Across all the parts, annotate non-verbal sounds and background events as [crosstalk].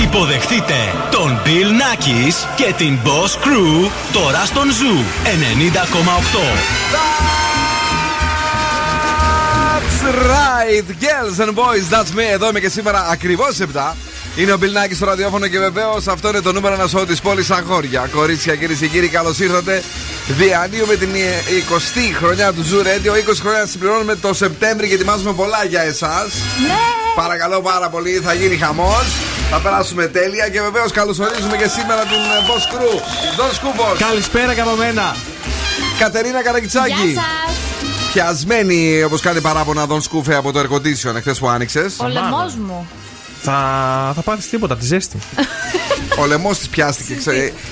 Υποδεχτείτε τον Bill Nackis και την Boss Crew τώρα στον Zoo 90,8. That's right, girls and boys, that's me. Εδώ είμαι και σήμερα ακριβώς 7. Είναι ο Μπιλνάκη στο ραδιόφωνο και βεβαίως αυτό είναι το νούμερο ένα σώμα της πόλης Αγόρια. Κορίτσια, κυρίες και κύριοι, καλώς ήρθατε. Διανύουμε την 20η χρονιά του Zoo Radio. 20 χρόνια συμπληρώνουμε το Σεπτέμβρη και ετοιμάζουμε πολλά για εσάς. Ναι! Παρακαλώ πάρα πολύ, θα γίνει χαμός. Θα περάσουμε τέλεια και βεβαίως καλωσορίζουμε και σήμερα την ε, Boss Crew. Δον Σκούμπο. Καλησπέρα και από μένα. Κατερίνα Καρακιτσάκη. Γεια σας! Πιασμένη όπως κάνει παράπονα Δον Σκούφε από το air condition εχθές που άνοιξες. Ο λαιμός μου. Θα, θα πάθεις τίποτα, τη ζέστη. [laughs] Ο λαιμό της πιάστηκε.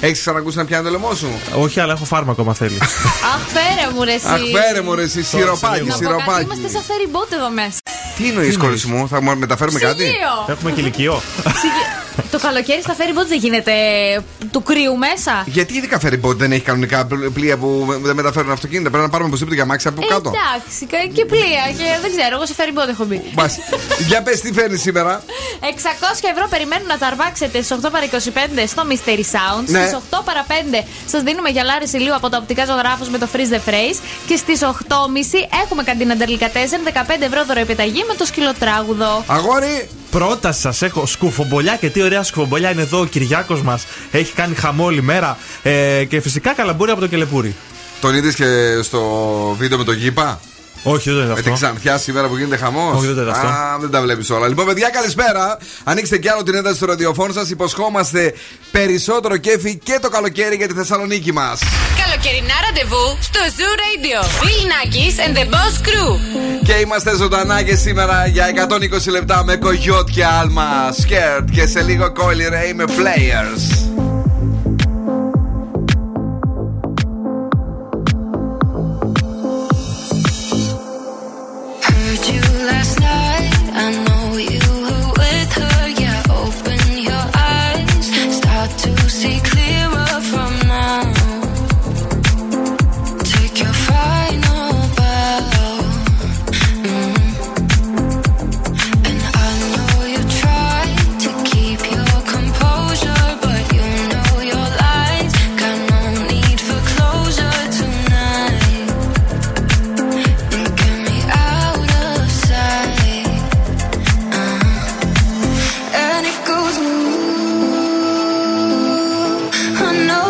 Έχεις ξανακούσει να πιάνει το λαιμό σου; Όχι, αλλά έχω φάρμακο, μα θέλει. [laughs] Αχ, φέρε μου ρε εσύ. Αχ, φέρε μου ρε εσύ, σιροπάκι, Να πω κάτι, σιροπάκι. είμαστε σαν φεριμπότ εδώ μέσα. Τι εννοείς, κόρη μου, θα μου μεταφέρουμε κάτι; Ψυγείο. Έχουμε και ηλικιό. Το καλοκαίρι στα φεριμπότ δεν γίνεται του κρύου μέσα. Γιατί ειδικά φεριμπότ δεν έχει κανονικά πλοία που δεν μεταφέρουν αυτοκίνητα; Πρέπει να πάρουμε οπωσδήποτε για μάξι από Ε, κάτω. εντάξει, κα- και πλοία. Και δεν ξέρω, εγώ σε φεριμπότ έχω μπει. Μπας. Για πες τι φέρνει σήμερα. 600 ευρώ περιμένουν να τα αρπάξετε στις 8 παρα 25 στο Mystery Sound. Ναι. Στις 8 παρα 5 σας δίνουμε γυαλάρι ηλίου από τα οπτικά ζωγράφους με το Freeze the Phrase. Και στις 8.30 έχουμε καντίνα Ντερλικατέσεν 15 ευρώ δωροεπιταγή με το σκυλοτράγουδο. Αγόρι, Πρώτα σας έχω σκουφομπολιά και τι ωραία σκουφομπολιά είναι εδώ ο Κυριάκος μας. Έχει κάνει χαμόλη μέρα. Ε, και φυσικά καλαμπούρι από το κελεπούρι. τον είδες και στο βίντεο με τον Γήπα; Όχι, δεν είναι Με την αυτό. ξανθιά σήμερα που γίνεται χαμός. Όχι, δεν ήταν αυτό. Α, δεν τα βλέπεις όλα. Λοιπόν, παιδιά, καλησπέρα. Ανοίξτε κι άλλο την ένταση στο ραδιοφώνου σας. Υποσχόμαστε περισσότερο κέφι και το καλοκαίρι για τη Θεσσαλονίκη μας. Καλοκαιρινά ραντεβού στο Zoo Radio. Bill Nackis and the Boss Crew. Και είμαστε ζωντανά και σήμερα για 120 λεπτά με κογιότ και άλμα. Scared και σε λίγο Coily Ray με Players. I know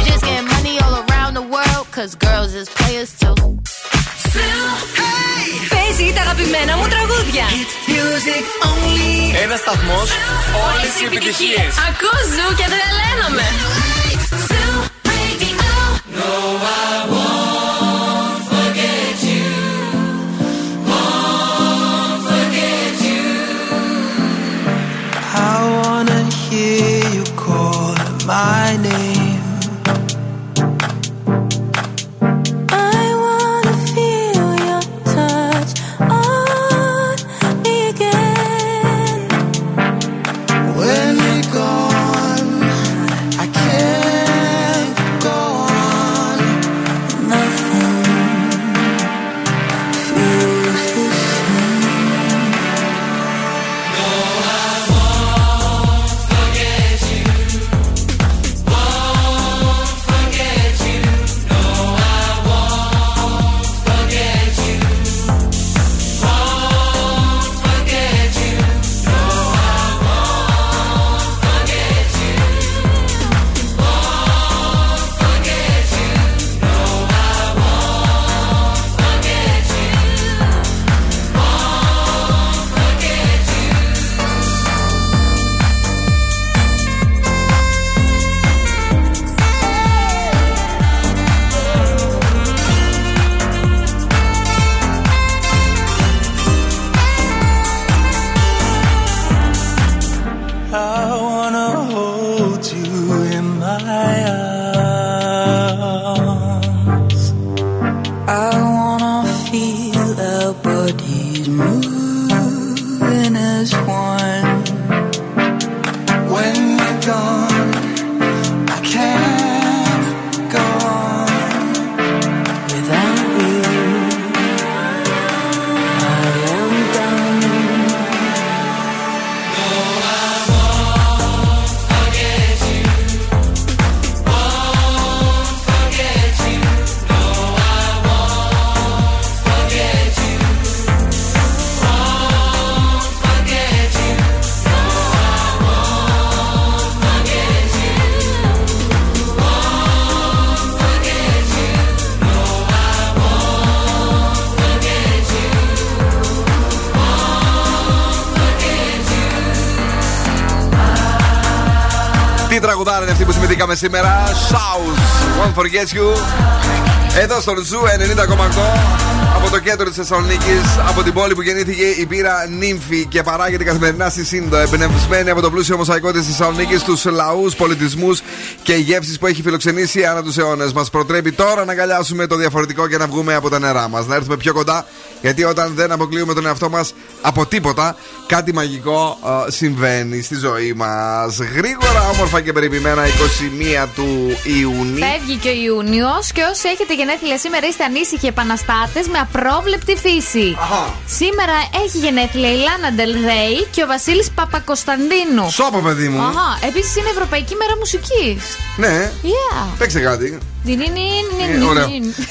Bitches getting money all around the world, cause girls is players too. Παίζει τα αγαπημένα μου τραγούδια. Ένα σταθμό, όλε οι επιτυχίε. Ακούς ζου και τρελαίνομαι. I wanna hear you call my name. Αυτή που θυμηθήκαμε σήμερα. Shouse, Won't Forget You. Εδώ στον Zoo 90,8 από το κέντρο της Θεσσαλονίκης, από την πόλη που γεννήθηκε η μπύρα Νύμφη και παράγεται καθημερινά στη Σύνδο. Εμπνευσμένη από το πλούσιο μωσαϊκό της Θεσσαλονίκης, τους λαούς, πολιτισμούς και γεύσεις που έχει φιλοξενήσει ανά τους αιώνες. Μας προτρέπει τώρα να αγκαλιάσουμε το διαφορετικό και να βγούμε από τα νερά μας. Να έρθουμε πιο κοντά, γιατί όταν δεν αποκλείουμε τον εαυτό μας από τίποτα, κάτι μαγικό ε, συμβαίνει στη ζωή μας. Γρήγορα, όμορφα και περιποιημένα 21 του Ιουνίου. Φεύγει και ο Ιούνιος και όσοι έχετε γενέθλια σήμερα είστε ανήσυχοι επαναστάτες με απρόβλεπτη φύση. Αχα. Σήμερα έχει γενέθλια η Λάνα Ντελ Ρέι και ο Βασίλης Παπακοσταντίνου. Σώπα, παιδί μου. Αχα. Επίσης είναι Ευρωπαϊκή Μέρα Μουσικής. Ναι, Yeah. παίξε κάτι. Δινινιν, Ε, ωραίο. νινινιν. [laughs]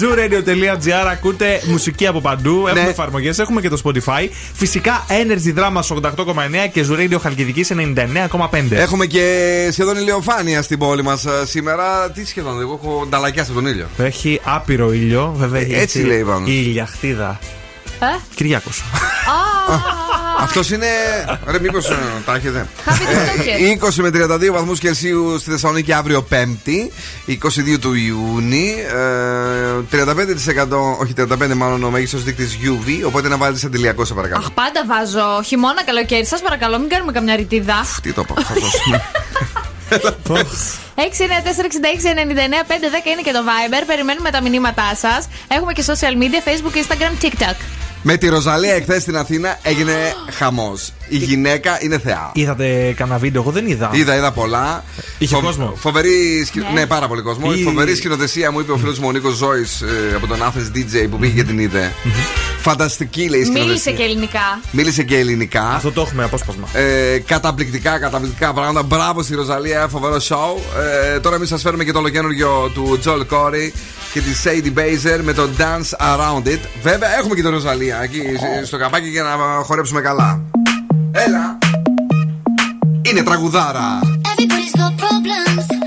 Zooradio.gr ακούτε μουσική από παντού. Έχουμε Ναι. εφαρμογές, έχουμε και το Spotify. Φυσικά Energy Drama 88,9 και Zoo Radio Χαλκιδική 99,5. Έχουμε και σχεδόν ηλιοφάνεια στην πόλη μας σήμερα. Τι σχεδόν, εγώ έχω νταλακιάσει από τον ήλιο. Έχει άπειρο ήλιο, βέβαια. έχει Ε, έτσι λέει πάνω. Η ηλιαχτίδα. Ε; Κυριάκος. Αυτός είναι. Ρε, μήπως τα έχετε; Happy TikToker. Ε, 20 με 32 βαθμούς Κελσίου στη Θεσσαλονίκη αύριο Πέμπτη, 22 του Ιούνιου. Ε, 35%, όχι 35 μάλλον ο μέγιστος δείκτης UV. Οπότε να βάλετε αντιλιακό, σε παρακαλώ. Αχ, πάντα βάζω χειμώνα, καλοκαίρι. Σας παρακαλώ, μην κάνουμε καμιά ρητίδα. Τι το είπα, θα δώσουμε. [laughs] 694-66-99-510 είναι και το Viber. Περιμένουμε τα μηνύματά σας. Έχουμε και social media, Facebook, Instagram, TikTok. Με τη Ροζαλία εχθές στην Αθήνα έγινε χαμός. Η γυναίκα είναι θεά. Είδατε κανένα βίντεο, εγώ δεν είδα. Είδα, είδα πολλά. Είχε κόσμο. Φοβερή σκη... ναι. Ναι. πάρα πολύ κόσμο. Ή- Η φοβερή σκηνοθεσία μου είπε ο φίλος μου ο Νίκο Ζώη από τον Athens DJ που πήγε και την είδε. Φανταστική λέει η σκηνοθεσία. Μίλησε και ελληνικά. Μίλησε και ελληνικά. Αυτό το έχουμε απόσπασμα. Ε, καταπληκτικά, καταπληκτικά πράγματα. Μπράβο στη Ροζαλία, φοβερό show. Ε, τώρα εμείς σας φέρουμε και το ολοκένουργιο του Joel Corey και τη Sadie Baser με το Dance Around It. Βέβαια, έχουμε και τη Ροζαλία εκεί στο καπάκι για να χορέψουμε καλά. Έλα! Είναι τραγουδάρα! Everybody's got problems.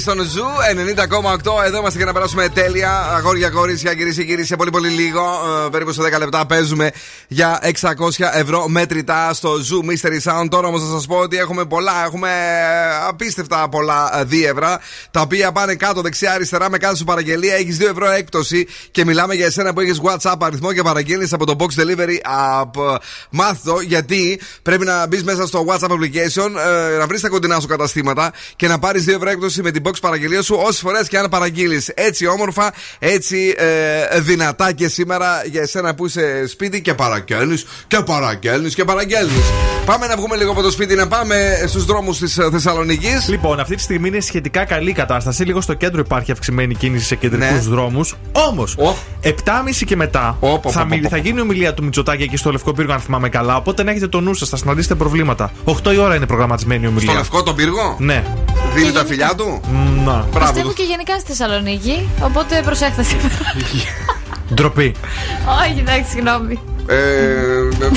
Στον Zoo 90,8. Εδώ είμαστε για να περάσουμε τέλεια. Αγόρια, κορίτσια, κυρίες και κύριοι, σε πολύ πολύ λίγο. ε, περίπου σε 10 λεπτά παίζουμε για 600 ευρώ μετρητά στο Zoo Mystery Sound. Τώρα όμως θα σας πω ότι έχουμε πολλά, έχουμε ε, απίστευτα πολλά ε, δίευρα. Τα οποία πάνε κάτω δεξιά-αριστερά με κάθε σου παραγγελία. Έχεις 2 ευρώ έκπτωση και μιλάμε για εσένα που έχεις What's Up αριθμό και παραγγέλνεις από το Box Delivery App. Μάθ' το γιατί πρέπει να μπεις μέσα στο What's Up application, ε, να βρεις τα κοντινά σου καταστήματα και να πάρεις 2 ευρώ έκπτωση με την box παραγγελία σου όσες φορές και αν παραγγείλεις. Έτσι όμορφα, έτσι ε, δυνατά και σήμερα για εσένα που είσαι σπίτι και παραγγέλνεις και παραγγέλνεις και παραγγέλνεις. Πάμε να βγούμε λίγο από το σπίτι, να πάμε στους δρόμους της Θεσσαλονίκης. Λοιπόν, αυτή τη στιγμή είναι σχετικά καλή η κατάσταση. Λίγο στο κέντρο υπάρχει αυξημένη κίνηση σε κεντρικούς Ναι. δρόμους. Όμως, 7.30 και μετά Ω, πω, θα, πω, μιλ- πω, θα πω. γίνει ομιλία του Μητσοτάκη εκεί στο Λευκό Πύργο, αν θυμάμαι καλά. Οπότε να έχετε το νου σας, θα συναντήσετε προβλήματα. 8 η ώρα είναι προγραμματισμένη η ομιλία. Στο λευκό τον πύργο; Ναι. Δίνει τα φιλιά του; Να. Μπράβο Πιστεύω τους. και γενικά στη Θεσσαλονίκη. Οπότε προσέχτε σήμερα. [laughs] Ντροπή. Όχι, εντάξει, συγγνώμη. Ε,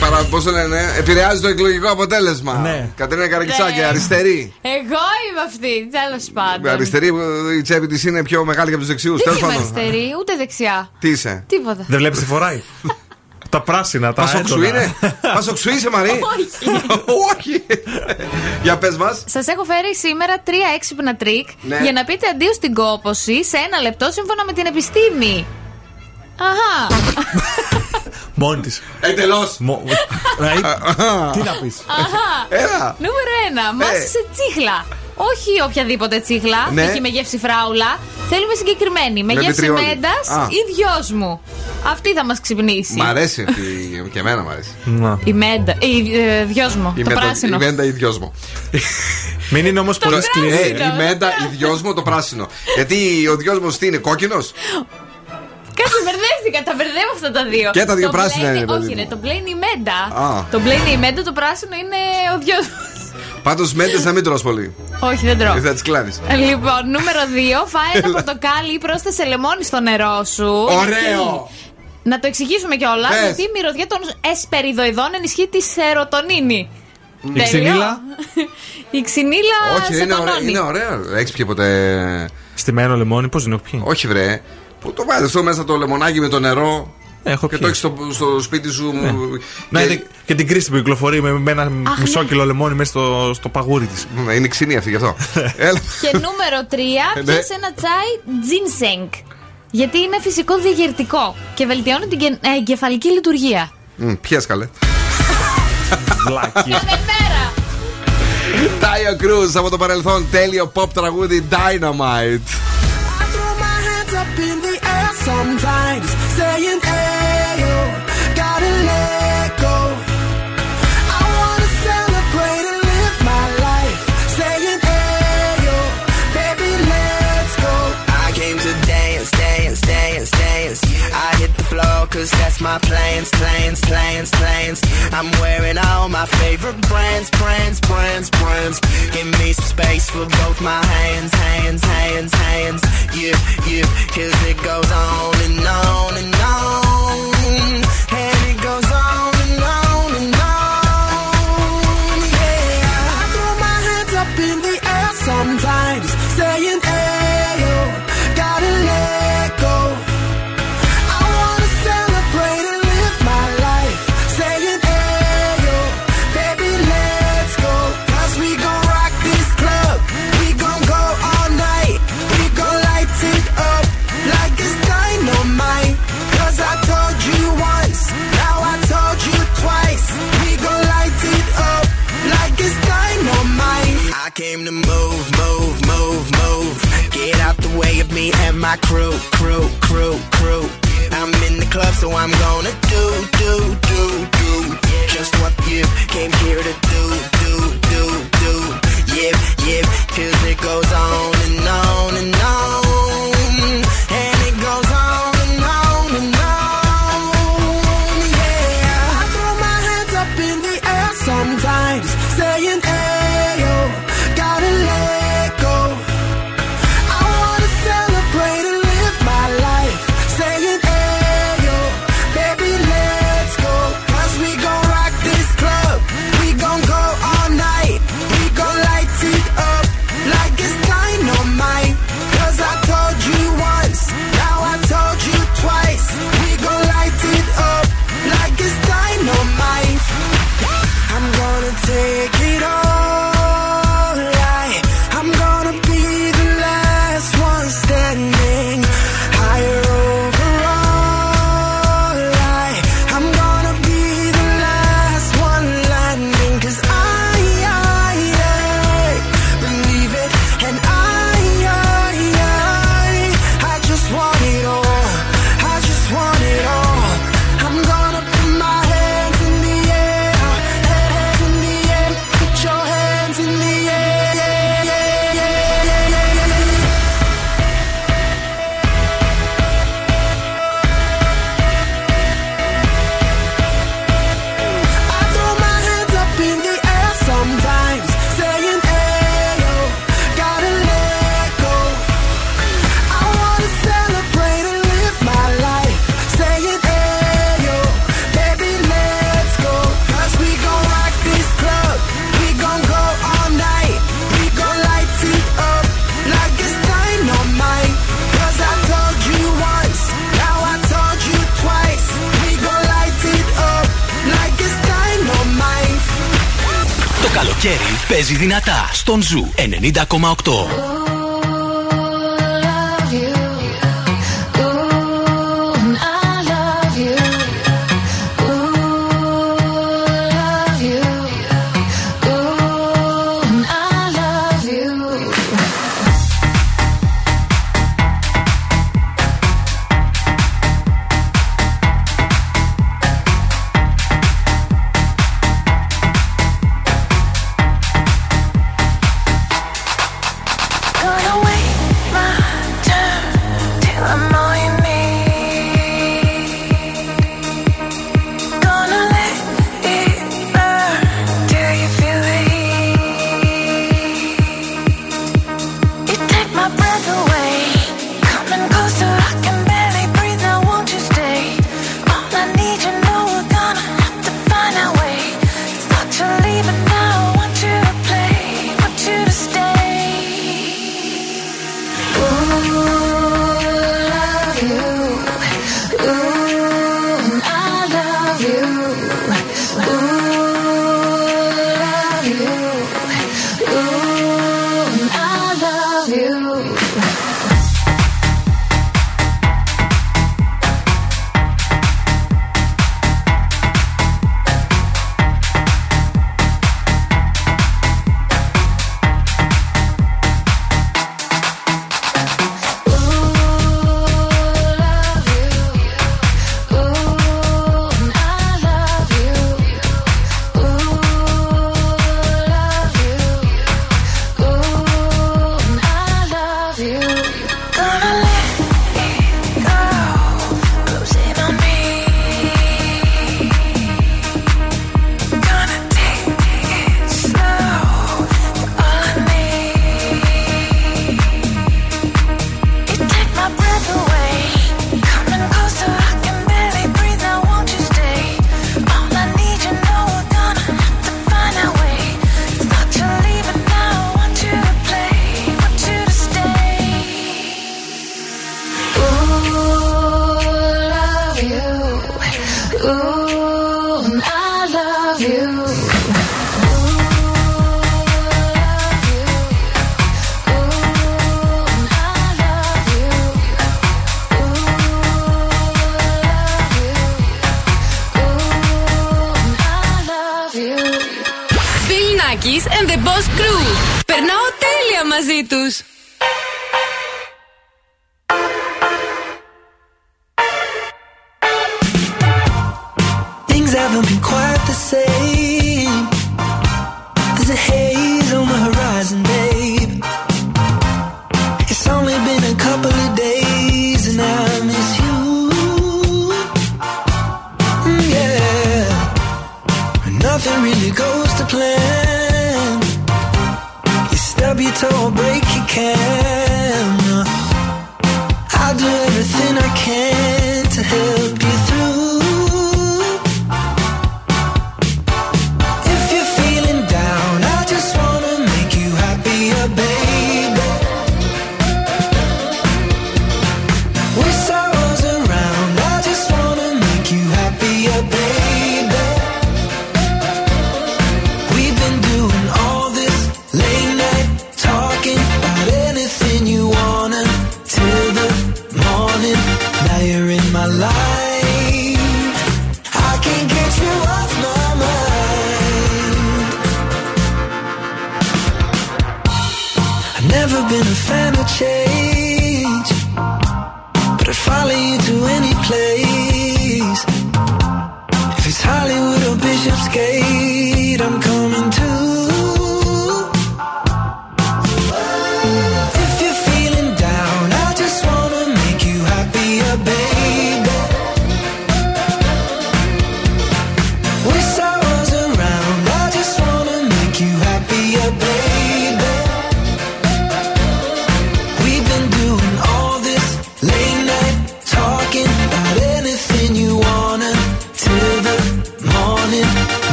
παρα, πώς το λένε, επηρεάζει το εκλογικό αποτέλεσμα. Ναι. Κατρίνα Καρακιτσάκη, Ναι. αριστερή. Εγώ είμαι αυτή, τέλος πάντων. Αριστερή, ε, η τσέπη της είναι πιο μεγάλη και από τους δεξιούς. Δεν είμαι αριστερή, ούτε δεξιά. Τι είσαι; Τίποτα. Δεν βλέπεις τι φοράει. [laughs] τα πράσινα, τα Πασοξού έντονα. είναι; [laughs] Πασοξού είσαι, Μαρή; Όχι. [laughs] Όχι. Για πες μας. Σας έχω φέρει σήμερα τρία έξυπνα τρικ Ναι. για να πείτε αντίο στην κόπωση σε ένα λεπτό σύμφωνα με την επιστήμη. Αχά. [laughs] Μόνη της. Εντελώς. Τι να πεις. Αχά. Έλα. Νούμερο 1. Μάσησε τσίχλα. Όχι οποιαδήποτε τσίχλα. Ναι. Έχει με γεύση φράουλα. Θέλουμε συγκεκριμένη. Με, Με γεύση βιτριόλι. μέντας Α. ή δυόσμου. Αυτή θα μας ξυπνήσει. Μ' αρέσει αυτή. Και εμένα μ' αρέσει. Να. Η μέντα. Η ε, δυος μου. Η το μέντα- πράσινο. Η μέντα ή δυος μου. Μην είναι όμως πολύ πράσινο. Ε, σκληρή. η μέντα, η δυος μου, το πράσινο. Γιατί ο δυος μου τι είναι, κόκκινος; Κάτσε, μπερδεύτηκα. Τα μπερδεύω αυτά τα δύο. Και τα δύο Το πράσινα μπλε είναι, παιδί Όχι, μου. ρε, το μπλε είναι η μέντα. Α. Το μπλε είναι η μέντα, το πράσινο είναι ο δυος μου. Πάντως μέντες να μην τρως πολύ. Όχι, δεν τρώω. Δεν θα τις κλάνεις. Λοιπόν, νούμερο 2. Φάε ένα πορτοκάλι ή πρόσθεσε λεμόνι στο νερό σου. Ωραίο! Γιατί- Να το εξηγήσουμε κιόλας. Πες. Γιατί η μυρωδιά των εσπεριδοειδών ενισχύει τη σερωτονίνη. Η ξυνήλα; [laughs] η ξυνήλα Όχι, σε είναι ωραία. τονώνει. Είναι ωραία. Έχει πιει ποτέ. Στημένο λεμόνι, πώς δεν έχω πιει. Όχι, βρε. Που το βάζεις αυτό μέσα το λεμονάκι με το νερό; Έχω Και πιει. το έχεις στο, στο σπίτι σου. Να και- είδε και την κρίση που κυκλοφορεί με, με ένα μισό ναι. κιλό λεμόνι μέσα στο, στο παγούρι της. Είναι ξινή αυτή γι' αυτό. [laughs] Έλα. Και νούμερο 3. Ναι. Πιάσε ένα τσάι ginseng. Γιατί είναι φυσικό διαγερτικό και βελτιώνει την κε- ε, εγκεφαλική λειτουργία. Μμ, Πιες καλέ. Βλάκι. Κάθε μέρα! Τάιο Κρούζ από το παρελθόν. Τέλειο pop τραγούδι Dynamite. I throw my hands up in the air sometimes, saying, Ayo, cause that's my plans, plans, plans, plans. I'm wearing all my favorite brands, brands, brands, brands. Give me some space for both my hands, hands, hands, hands. Yeah, yeah, cause it goes on and on and on. And it goes on and on and on. Yeah, I throw my hands up in the air sometimes, saying, Ayo, gotta let came to move, move, move, move. Get out the way of me and my crew, crew, crew, crew. I'm in the club, so I'm gonna do, do, do, do. Just what you came here to do. Παίζει δυνατά στον Ζου 90,8.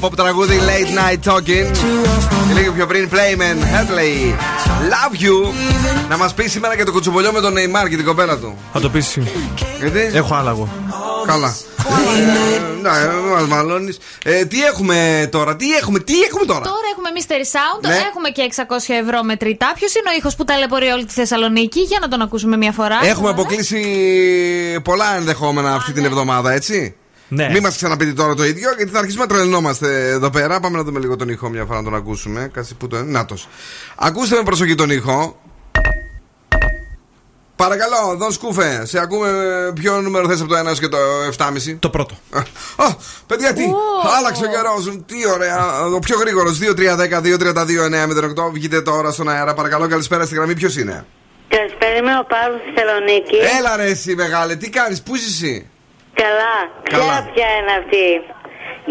Pop τραγούδι Late Night Talking. Και λίγο πιο πριν, Playman, Headley, Love You. Να μας πει σήμερα για το κουτσομπολιό με τον Neymar και την κοπέλα του. Θα το πεις. Γιατί; Έχω άλαγο. Καλά. Ε, Ναι, μας μαλώνεις. Τι έχουμε τώρα, τι έχουμε, τι έχουμε τώρα; Τώρα έχουμε Mystery Sound, Ναι. έχουμε και 600 ευρώ μετρητά. Ποιος είναι ο ήχος που ταλαιπωρεί όλη τη Θεσσαλονίκη, για να τον ακούσουμε μια φορά. Έχουμε αποκλείσει πολλά ενδεχόμενα αυτή την εβδομάδα, έτσι; Ναι. Μην μας ξαναπείτε τώρα το ίδιο, γιατί θα αρχίσουμε να τρελνόμαστε εδώ πέρα. Πάμε να δούμε λίγο τον ήχο μια φορά να τον ακούσουμε. Κάτσε που το. Νάτος. Ακούστε με προσοχή τον ήχο. Παρακαλώ, Δον Σκούφε, σε ακούμε ποιο νούμερο θες από το 1 και το 7,5. Το πρώτο. Α, παιδιά, τι! Άλλαξε ο καιρός. Τι ωραία. Ο πιο γρήγορος. 2-3-10-2-32-9-08. Βγείτε τώρα στον αέρα. Παρακαλώ, καλησπέρα στη γραμμή. Ποιος είναι; Καλησπέρα, είμαι ο Παύλος στη Θεσσαλονίκης. Έλα ρε εσύ μεγάλε, τι κάνεις, πού είσαι εσύ; Καλά. Καλά. Ξέρω ποια είναι αυτή;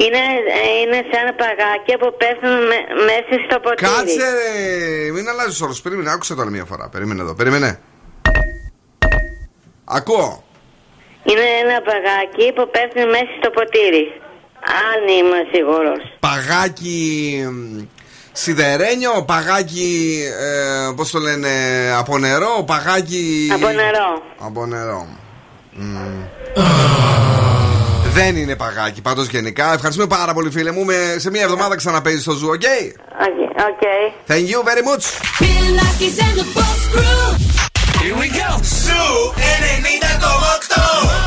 Είναι, ε, είναι σαν παγάκια που πέφτουν με, μέσα στο ποτήρι. Κάτσε ρε, μην αλλάζεις όρους, περίμενε, άκουσε το άλλη μια φορά, περίμενε εδώ, περίμενε Ακούω Είναι ένα παγάκι που πέφτει μέσα στο ποτήρι. Αν είμαι σίγουρος. Παγάκι μ, σιδερένιο, παγάκι, ε, πώς το λένε, από νερό, παγάκι... Από νερό. Από νερό. Μμ. Δεν είναι παγάκι, πάντως γενικά. Ευχαριστούμε πάρα πολύ φίλε μου. Με, σε μία εβδομάδα ξαναπαίζεις στο Zoo, OK; OK. Okay. Thank you very much. Here we go. Zoo 90,8.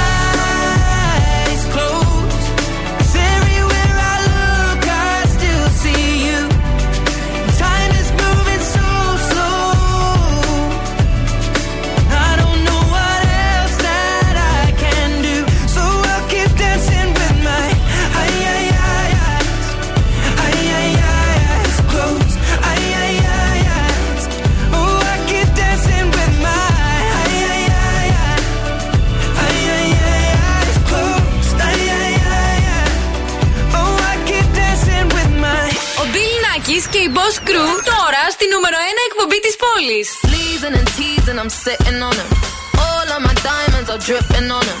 νούμερο 1 εκπομπή της πόλης. Sleezing and teasing, I'm sitting on him. All of my diamonds are dripping on him.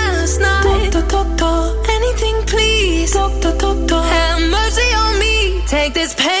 night. Doctor, doctor, anything please. Doctor, doctor, have mercy on me. Take this pain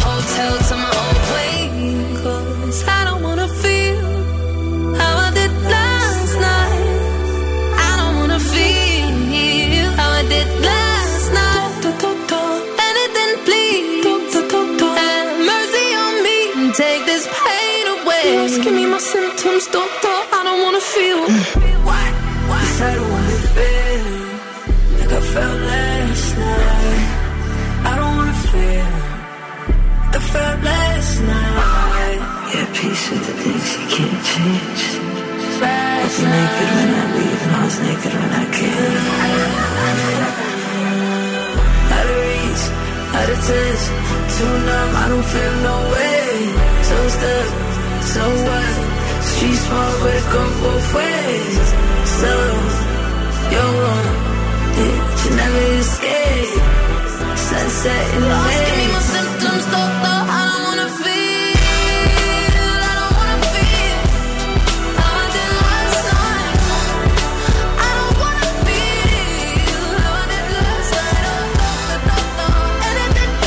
symptoms, doctor. I don't wanna feel. Yes, I don't wanna feel like I felt last night. I don't wanna feel like I felt last night. Yeah, peace with the things you can't change. I was naked when I leave, and I was naked when I came. [laughs] Out of reach, out of touch, too numb, I don't feel no way. So stuck, so what? Street small, but it come both ways. So, you're one, that you never escape. Sunset in the Lost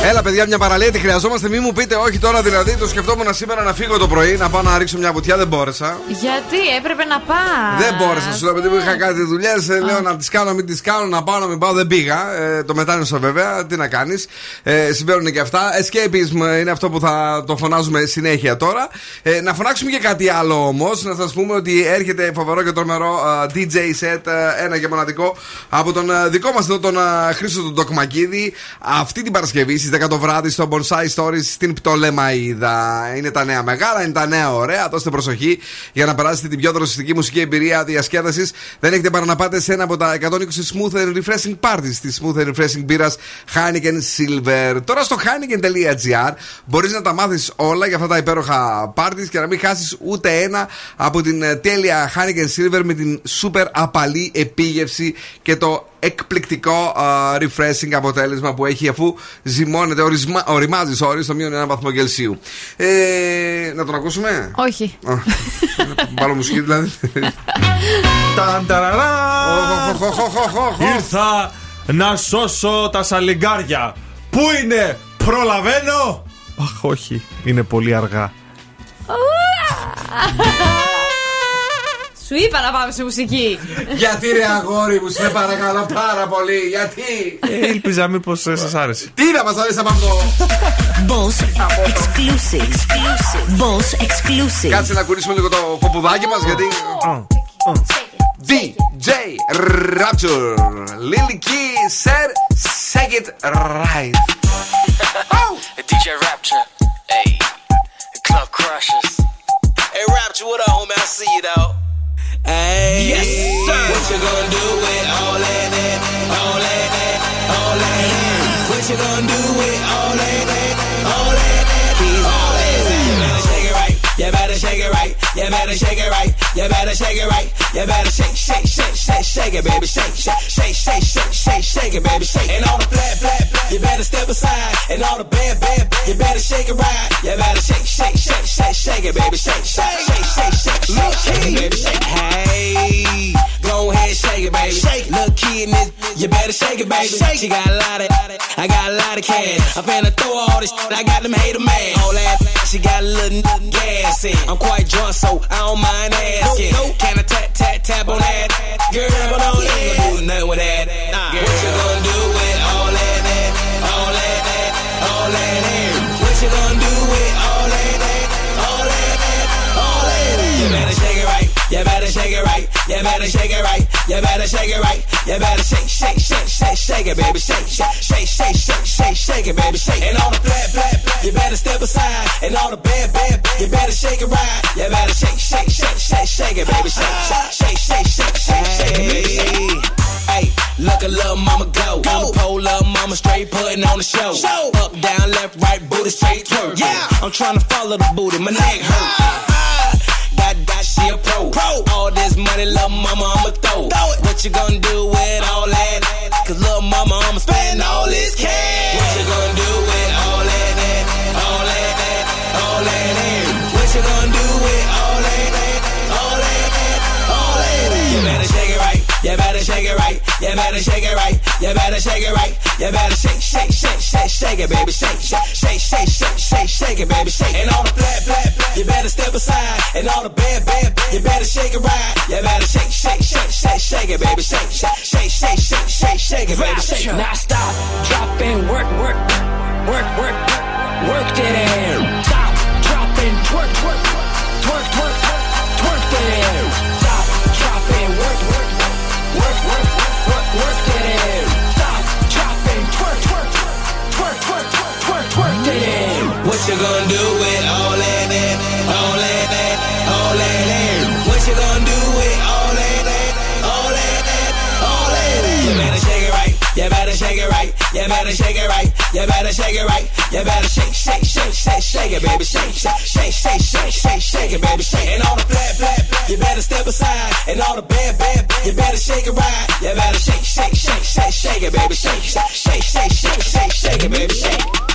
Έλα, παιδιά, μια παραλία τη χρειαζόμαστε. Μην μου πείτε όχι τώρα, δηλαδή το σκεφτόμουν σήμερα να φύγω το πρωί, να πάω να ρίξω μια βουτιά, δεν μπόρεσα. Γιατί έπρεπε να πά. Δεν μπόρεσα, σου λέω επειδή μου είχα κάτι δουλειές. Λέω να τις κάνω, μην τις κάνω, να πάω, να μην πάω. Δεν πήγα. Ε, το μετάνιωσα βέβαια. Τι να κάνεις. Ε, συμβαίνουν και αυτά. Escapism είναι αυτό που θα το φωνάζουμε συνέχεια τώρα. Ε, να φωνάξουμε και κάτι άλλο όμως. Να σας πούμε ότι έρχεται φοβερό και τρομερό ε, DJ set, ε, ένα και μοναδικό από τον ε, δικό μας εδώ, τον ε, Χρήστο τον Τοκμακίδη. Αυτή την Παρασκευή στις 10 το βράδυ στο Bonsai Stories στην Πτολεμαίδα. Είναι τα νέα μεγάλα, είναι τα νέα ωραία. Δώστε προσοχή για να περάσετε την πιο δροσιστική μουσική εμπειρία διασκέδασης. Δεν έχετε παρά να πάτε σε ένα από τα 120 smooth and refreshing parties της smooth and refreshing μπύρας Heineken Silver. Τώρα στο Heineken.gr μπορείς να τα μάθεις όλα για αυτά τα υπέροχα parties και να μην χάσεις ούτε ένα από την ε, τέλεια Heineken Silver με την super απαλή επίγευση και το εκπληκτικό α, refreshing αποτέλεσμα που έχει αφού ζυμώνεται, ορισμά, οριμάζει sorry, στο μείον ένα βαθμό Κελσίου. Ε, να τον ακούσουμε; Όχι. Α, Βάλω μουσική δηλαδή. Ταν, ταραρά. Οχ, οχ, οχ, οχ, οχ, οχ. Ήρθα να σώσω τα σαλιγκάρια. Πού είναι, προλαβαίνω. Αχ, όχι, είναι πολύ αργά. Σου είπα να πάμε σε μουσική. Γιατί ρε αγόρι μου, σε παρακαλώ πάρα πολύ, γιατί; Ε, Ήλπιζα μήπως σας άρεσε. Τι να μας αρέσει από αυτό; Boss exclusive. Boss exclusive. Κάτσε να κουνήσουμε λίγο το κοπουδάκι μας γιατί. DJ Rapture Lily Key said Say it right DJ Rapture. Hey. The Club Crushers. Hey, Rapture, what up, homie? I see you, though. Hey. Yes, sir. What you gonna do with all that, that, all that, that, all that, that? What you gonna do with all that, that, all that, that, all that, that? You better shake it right. You better shake it right. You better shake it right. You better shake it right. You better shake, shake, shake, shake, shake it, baby. Shake, shake, shake, shake, shake, shake, shake it, baby. Shake. And all the flat, flat, flat, you better step aside. And all the bad, bad, you better shake it right. You better shake, shake, shake, shake, shake it, baby. Shake, shake, shake, shake, shake, shake, shake it, baby. Shake. Hey, go ahead, shake it, baby. Shake. Little kid you better shake it, baby. Shake. She got a lot of, I got a lot of cash. I'm finna throw all this, I got them hater man. All that, she got a little gas in. I'm quite drunk, so I don't mind asking. Can I tap, tap, tap on that? Girl, but don't gonna do nothing with that. Girl, what you gonna do with all that, that, all that, that, all that, that? What you gonna do with all that, that, all that, that, all that? You better shake. You better shake it right. You better shake it right. You better shake it right. You better shake, shake, shake, shake, shake it, baby. Shake, shake, shake, shake, shake, shake, shake it, baby. Shake. And all the flat, flat, you better step aside. And all the bad, bad, you better shake it right. You better shake, shake, shake, shake, shake it, baby. Shake, shake, shake, shake, shake, shake it, baby. Hey, look at little mama go. go. On the pole, little mama straight putting on the show. show. Up, down, left, right, booty straight twerk. Yeah, I'm trying to follow the booty, my neck hurt. I got she a pro. pro. All this money, little mama, I'ma throw. throw it. What you gonna do with all that? Cause little mama, I'ma spend all this cash. You better shake it right. You better shake it right. You better shake, shake, shake, shake, shake it, baby. Shake, shake, shake, shake, shake, shake, shake it, baby. Shake. And all the flat, flat, flat. You better step aside. And all the bad, bad. You better shake it right. You better shake, shake, shake, shake, shake it, baby. Shake, shake, shake, shake, shake, shake, shake it, baby. Shake. Now stop, drop in. work, work, work, work, work it in. Stop, drop and twerk, twerk, twerk, twerk, twerk it. ass. Stop, drop and work, work, work, work work it in. Stop, twerk, twerk, twerk, twerk, twerk, twerk, twerk it in. What you gonna do with You better shake it right. You better shake it right. You better shake, shake, shake, shake, shake it, baby. Shake, shake, shake, shake, shake, shake, shake it, baby. Shake. And all the flat, flat, you better step aside. And all the bad, bad, bad, you better shake it right. You better shake, shake, shake, shake, shake it, baby. Shake, shake, shake, shake, shake, shake, shake it, baby. Shake.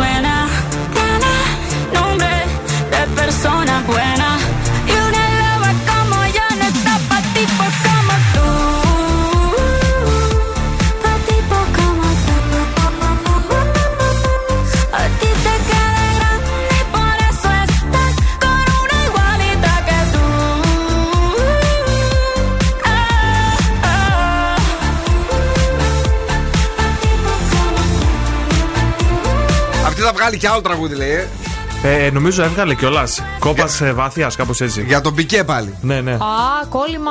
suena, na, na, nombre de persona buena. Βγάλει και άλλο τραγούδι, λέει. ε. Ε, νομίζω έβγαλε κιόλας. Κόπας βάθεια, κάπως έτσι. Για τον πικέ πάλι. Ναι, ναι. Α, κόλλημα.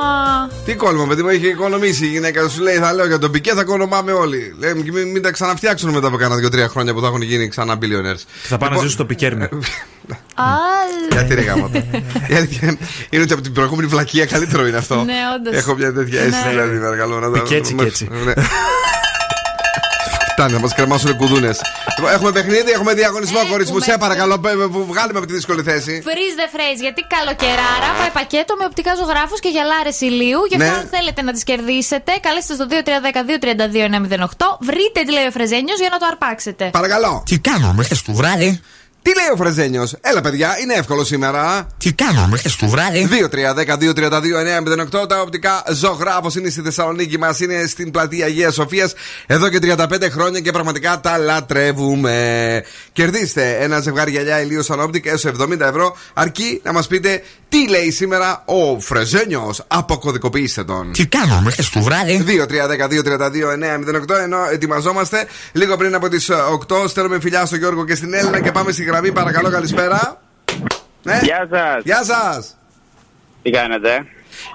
Τι κόλμα, παιδί μου, έχει οικονομήσει η γυναίκα σου. Λέει, θα λέω για τον πικέ, θα κονομάμε όλοι. Λέει, μην, μην τα ξαναφτιάξουν μετά από κάνα δύο-τρία χρόνια που θα έχουν γίνει ξανά billionaires. Θα πάνε να ζήσουν στο πικέρμι. Α, Γιατί ρε γάμα. Η αλήθεια είναι ότι από την προηγούμενη βλακεία καλύτερο είναι αυτό. Ναι, όντως. Έχω μια τέτοια αίσθηση, Ναι. δηλαδή, παρακαλώ. να τα- Πικέτσι να- και έτσι. Ναι. Φτάνει, να μας κρεμάσουν κουδούνες. Έχουμε παιχνίδι, έχουμε διαγωνισμό, κορίτσι μου. Σε παρακαλώ, πε- πε- βγάλε με από τη δύσκολη θέση. Freeze the phrase, γιατί καλοκαιράρα πάει πακέτο με οπτικά ζωγράφους και γυαλάρε ηλίου. Γι' αυτό, Ναι. αν θέλετε να τις κερδίσετε, καλέστε στο 2310-232-908. Βρείτε τι λέει ο Φρεζένιος για να το αρπάξετε. Παρακαλώ. Τι κάνω, μέχρι στο βράδυ; Τι λέει ο Φρεζένιος, Έλα, παιδιά, είναι εύκολο σήμερα. Τι κάνω μέχρι το βράδυ; 2-3-10-2-32-9-08. Τα οπτικά ζωγράφος είναι στη Θεσσαλονίκη μας, είναι στην πλατεία Αγίας Σοφίας εδώ και 35 χρόνια και πραγματικά τα λατρεύουμε. Κερδίστε ένα ζευγάρι γυαλιά ηλίου Sanoptic έως 70 ευρώ, αρκεί να μας πείτε τι λέει σήμερα ο Φρεζένιος; Αποκωδικοποιήστε τον. Τι κάνω μέχρι το βράδυ. 2-3-10-2-32-9-08. Ενώ ετοιμαζόμαστε λίγο πριν από τις 8, στέλνουμε φιλιά στο Γιώργο και στην Έλληνα και πάμε στη γραμμή. Παρακαλώ, καλησπέρα. Ναι. Γεια σας. Γεια σας. Τι κάνετε;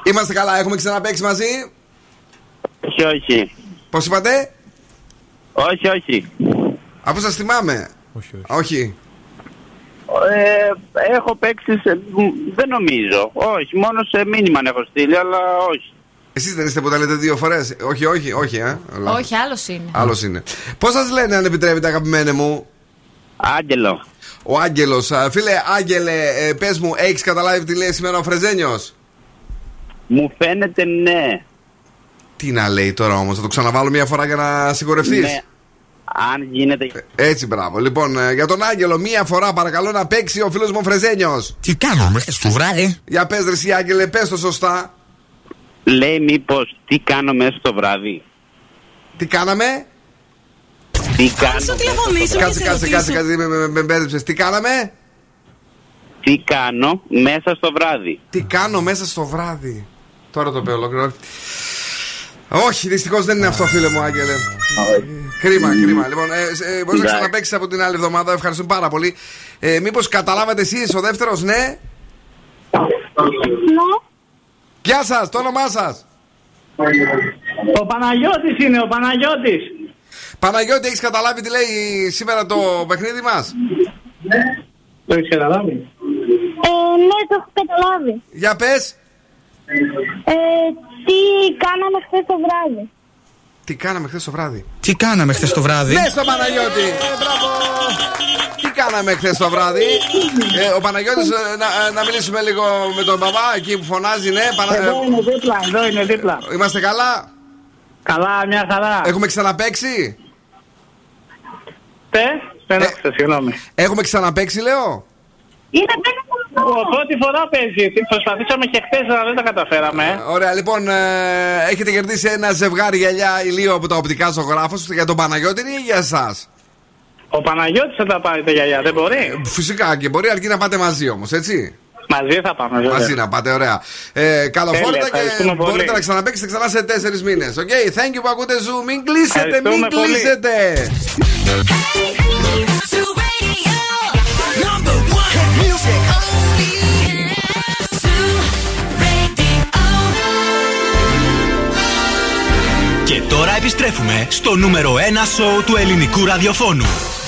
Είμαστε καλά, έχουμε ξαναπέξει μαζί; Όχι, όχι. Πώς είπατε, Όχι, όχι. Αφού σας θυμάμαι. Όχι, όχι. Ε, έχω παίξει σε... μ, Δεν νομίζω. Όχι, μόνο σε μήνυμα έχω στείλει, αλλά όχι. Εσείς δεν είστε που τα λέτε δύο φορές; Όχι, όχι, όχι, ε. Όχι, άλλος είναι. Άλλος είναι. Πώς σας λένε, αν επιτρέπετε, αγαπημένε μου; Άγγελο. Ο Άγγελος. Φίλε, Άγγελε, ε, πες μου, έχεις καταλάβει τι λέει σήμερα ο Φρεζένιος; Μου φαίνεται ναι. Τι να λέει τώρα όμως, θα το ξαναβάλω μια φορά για να συγχωρευτείς. Ναι. Αν γίνεται. Έτσι, μπράβο. Λοιπόν, ε, για τον Άγγελο, μία φορά παρακαλώ να παίξει ο φίλος μου ο Φρεζένιος. Τι κάνω μέχρι το βράδυ; Για πες, ρε, εσύ, Άγγελε, πες το σωστά. Λέει μήπως τι κάνω μέσα στο βράδυ; Τι κάναμε; Τι κάνω. Κάτσε, κάτσε, κάτσε, κάτσε, με- με- με μπέρδεψε. Τι κάναμε; Τι κάνω μέσα στο βράδυ; Τι κάνω μέσα στο βράδυ; Τώρα το πέω ολόκληρο. Όχι, δυστυχώς δεν είναι αυτό, φίλε μου, Άγγελε. Κρίμα, κρίμα. Λοιπόν, ε, ε, μπορείς να Εντάξει. ξαναπέξεις από την άλλη εβδομάδα. Ευχαριστούμε πάρα πολύ. Ε, Μήπως καταλάβατε εσείς ο δεύτερος, ναι; Γεια σας, το όνομά σας; Ο Παναγιώτης είναι, ο Παναγιώτης. Παναγιώτη, έχεις καταλάβει τι λέει σήμερα το παιχνίδι μας; Το έχεις καταλάβει; Ε, ναι, το έχω καταλάβει. Για πες. Ε, τι κάναμε χθες το βράδυ. Τι κάναμε χθες το βράδυ; Τι κάναμε χθες το βράδυ; Ναι, στο Παναγιώτη. Ε, μπράβο. Τι κάναμε χθες το βράδυ; Ε, ο Παναγιώτης ε, να, ε, να μιλήσουμε λίγο με τον μπαμπά εκεί που φωνάζει, ναι. Πανα- Εδώ είναι δίπλα, εδώ είναι δίπλα. Είμαστε καλά; Καλά, μια χαρά. Έχουμε ξαναπέξει; Τε, δεν άκουσα, συγγνώμη. Έχουμε ξαναπέξει, λέω; Είναι Ο, πρώτη φορά παίζει. Προσπαθήσαμε και χθε, αλλά δεν τα καταφέραμε. Ωραία, λοιπόν, ε, έχετε κερδίσει ένα ζευγάρι γυαλιά ηλίου από τα οπτικά ζωγράφο για τον Παναγιώτη ή για εσά. Ο Παναγιώτης θα τα πάρει τα γιαγιά, δεν μπορεί. Φυσικά και μπορεί αρκεί να πάτε μαζί όμω, έτσι. Μαζί θα πάμε, βέβαια. Μαζί να πάτε, ωραία. Ε, καλοφόρητα Τέλεια, και ευχαριστούμε πολύ. μπορείτε να ξαναπαίξετε ξανά σε τέσσερι μήνες. OK, thank you που ακούτε Zoo. Μην κλείσετε, μην Ευχαριστούμε πολύ. κλείσετε. Και τώρα επιστρέφουμε στο νούμερο 1 σόου του ελληνικού ραδιοφώνου.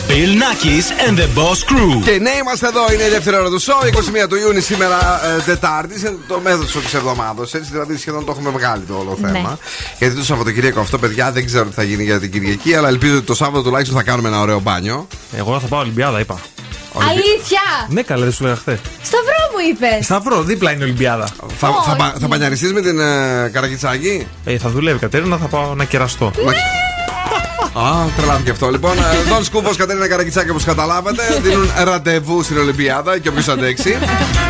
Bill Nackis and the Boss Crew. Και ναι, είμαστε εδώ. Είναι η δεύτερη ώρα του show. 21 του Ιούνιου σήμερα ε, Τετάρτη. Είναι το μέδοσο της εβδομάδα. Έτσι, δηλαδή σχεδόν το έχουμε βγάλει το όλο θέμα. Ναι. Γιατί το Σαββατοκύριακο αυτό, παιδιά, δεν ξέρω τι θα γίνει για την Κυριακή. Αλλά ελπίζω ότι το Σάββατο τουλάχιστον θα κάνουμε ένα ωραίο μπάνιο. Εγώ θα πάω Ολυμπιάδα, είπα. Αλήθεια! Ναι, καλά, δεν σου λέγα χθες. Σταυρό μου είπες. Σταυρό, δίπλα είναι η Ολυμπιάδα. Θα, θα, πα- θα μπανιαριστεί με την ε, Καρακιτσάκη; Ε, θα δουλεύει η Κατέρινα, θα πάω να κεραστώ. Α, τρελάθηκε αυτό. Λοιπόν, ε, Δον Σκούφος, Κατέρινα Καρακιτσάκη, όπως καταλάβατε, δίνουν ραντεβού στην Ολυμπιάδα και όποιο αντέξει.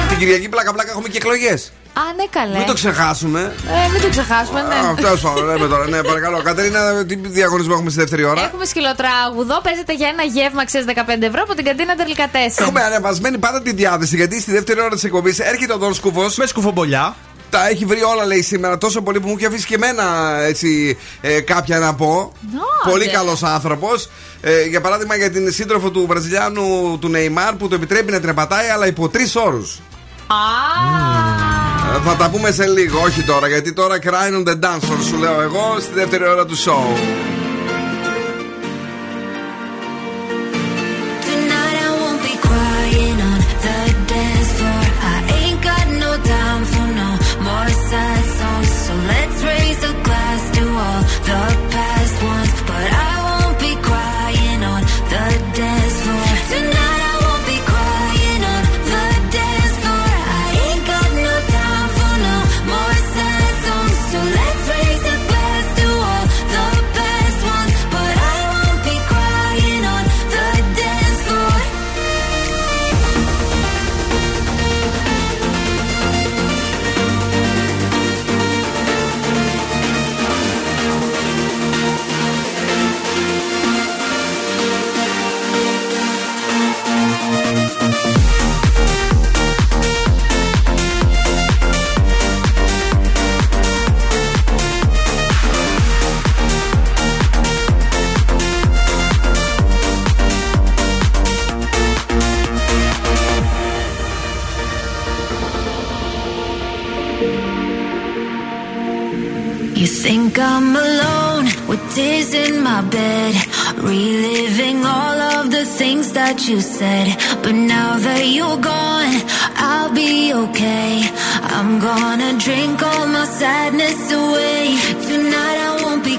την Κυριακή πλάκα-πλάκα έχουμε και εκλογές. Α, ναι, καλέ. Μην το ξεχάσουμε. Ε, μην το ξεχάσουμε, ναι. Τέλος πάντων, λέμε τώρα. Ναι, παρακαλώ. Κατερίνα, τι διαγωνισμό έχουμε στη δεύτερη ώρα; Έχουμε σκυλοτράγουδο, παίζετε για ένα γεύμα, ξέρεις 15 ευρώ από την καντίνα Τερλικατέσσερα. Έχουμε ανεβασμένη πάντα τη διάθεση γιατί στη δεύτερη ώρα της εκπομπής έρχεται ο Δον Σκούφο. Με σκουφομπολιά. Τα έχει βρει όλα, λέει σήμερα, τόσο πολύ που μου έχει αφήσει και εμένα έτσι, ε, κάποια να πω. Ναι. πολύ καλός άνθρωπος. Ε, για παράδειγμα, για την σύντροφο του Βραζιλιάνου του Νεϊμάρ που το επιτρέπει να την πατάει, αλλά υπό τρεις όρους. Α, Θα τα πούμε σε λίγο, όχι τώρα, γιατί τώρα crying on the dance floor σου λέω εγώ στη δεύτερη ώρα του show. Is in my bed, reliving all of the things that you said. But now that you're gone, I'll be okay. I'm gonna drink all my sadness away. Tonight I won't be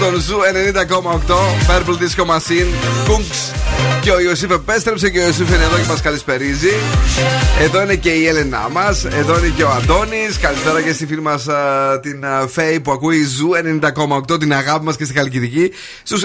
στον Ζου 90,8 Purple Disco Machine Kunks Και ο Ιωσήφ επέστρεψε και ο Ιωσήφ είναι εδώ και μας καλησπερίζει. Εδώ είναι και η Έλενά μας. Εδώ είναι και ο Αντώνης. Καλησπέρα και στη φίλη μας την α, Φέη που ακούει Zoo 90,8 την αγάπη μας και στη Χαλκιδική. Στους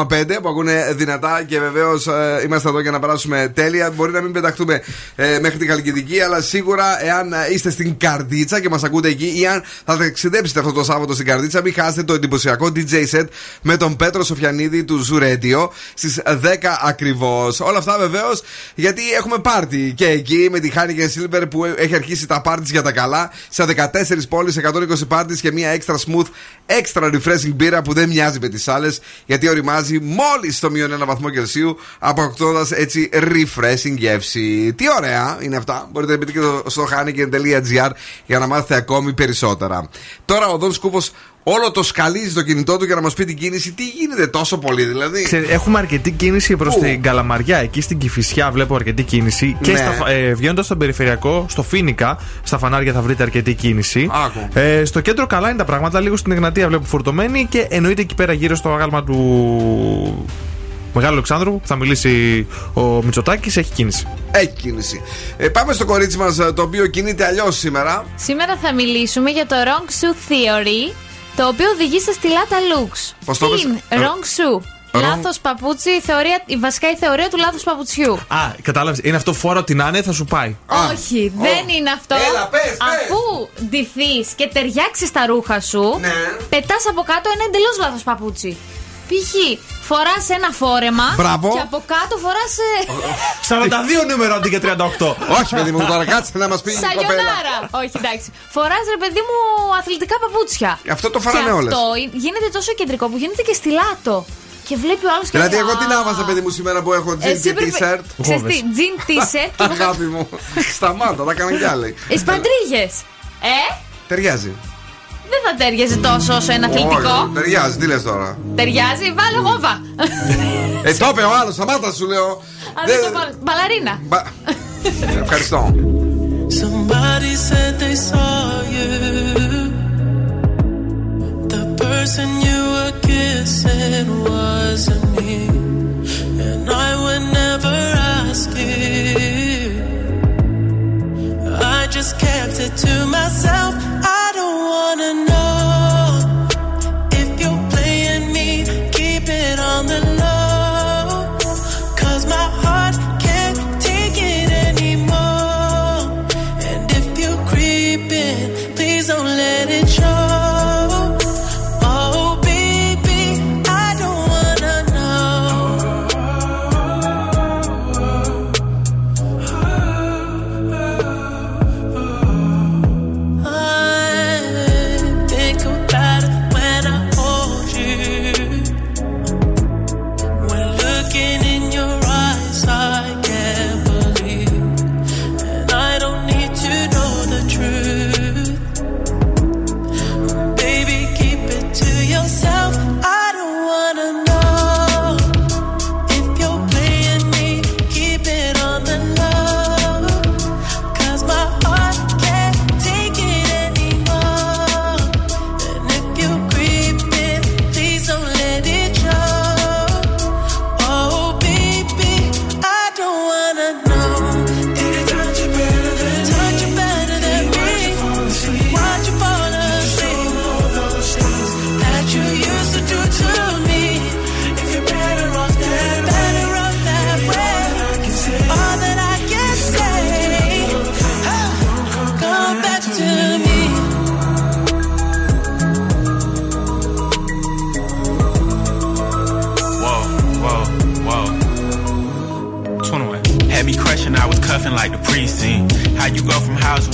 99,5 που ακούνε δυνατά και βεβαίως είμαστε εδώ για να περάσουμε τέλεια. Μπορεί να μην πεταχτούμε ε, μέχρι τη Χαλκιδική, αλλά σίγουρα εάν ε, είστε στην Καρδίτσα και μας ακούτε εκεί ή αν θα ταξιδέψετε αυτό το Σάββατο στην Καρδίτσα, μην χάσετε το εντυπωσιακό DJ set με τον Πέτρο Σοφιανίδη του Zoo Radio στις 10 ακριβώς. Όλα αυτά βεβαίως γιατί έχουμε πάρτι και εκεί με τη Heineken Silver που έχει αρχίσει τα πάρτις για τα καλά. Σε 14 πόλεις, 120 πάρτις και μια extra smooth, extra refreshing μπύρα που δεν μοιάζει με τις άλλες γιατί ωριμάζει μόλις στο μείον ένα βαθμό Κελσίου, αποκτώντας έτσι refreshing γεύση. Τι ωραία είναι αυτά. Μπορείτε να μπείτε και στο heineken.gr για να μάθετε ακόμη περισσότερα. Τώρα ο Δον Σκούφο όλο το σκαλίζει το κινητό του για να μας πει την κίνηση. Τι γίνεται τόσο πολύ δηλαδή; Ξέρε, έχουμε αρκετή κίνηση προς Πού; την Καλαμαριά. Εκεί στην Κυφυσιά βλέπω αρκετή κίνηση. Και Ναι. στα, ε, βγαίνοντας στον περιφερειακό, στο Φίνικα, στα φανάρια θα βρείτε αρκετή κίνηση. Άκου. Ε, στο κέντρο καλά είναι τα πράγματα. Λίγο στην Εγνατία βλέπω φορτωμένη. Και εννοείται εκεί πέρα γύρω στο αγάλμα του Μεγάλου Αλεξάνδρου που θα μιλήσει ο Μητσοτάκης, έχει κίνηση. Έχει κίνηση. Ε, πάμε στο κορίτσι μας το οποίο κινείται αλλιώς σήμερα. Σήμερα θα μιλήσουμε για το wrong shoe theory, το οποίο οδηγεί σε στυλάτα looks. Πώς το Τι είπες; είναι; Ε, Wrong shoe. wrong- Λάθος παπούτσι, η θεωρία, η βασικά η θεωρία του λάθο παπουτσιού. Α, κατάλαβες. Είναι αυτό φόρο ό,τι να είναι, θα σου πάει. Όχι, δεν είναι αυτό. Έλα, πες, πες. Αφού ντυθείς και ταιριάξεις τα ρούχα σου, Ναι. πετάς από κάτω ένα εντελώς λάθος παπούτσι. Π.χ. φοράς ένα φόρεμα Μπράβο. και από κάτω φοράς. [laughs] 42 νούμερο αντί για 38. [laughs] Όχι, παιδί μου, τώρα κάτσε να μας πει η κοπέλα. Σαγιονάρα! Όχι, εντάξει. Φοράς ρε παιδί μου αθλητικά παπούτσια. Αυτό το φοράνε Και όλες. Αυτό γίνεται τόσο κεντρικό που γίνεται και στυλάτο. Και βλέπει ο άλλος και Δηλαδή, λέει, εγώ τι «Α, να έβαζα, παιδί μου, σήμερα που έχω τζιν εσύ και έπρεπε- t-shirt. Ξέρεις τι, τζιν, t-shirt και εγώ Αγάπη μου. Σταμάτα, τα έκανα κι άλλοι. Εσπαντρίγες. Ε, Ταιριάζει. Δεν θα τέριαζε τόσο όσο ένα αθλητικό. Όχι, Ταιριάζει, τι λες τώρα; Ταιριάζει, βάλε γόβα. Ε, το είπε ο άλλος, σταμάτα σου λέω. Αν δεν το βάλω. Μπαλαρίνα. Μπα- Ευχαριστώ. Somebody said they saw you. The person you were kissing wasn't me. And I would never ask you. I just kept it to myself. I don't wanna know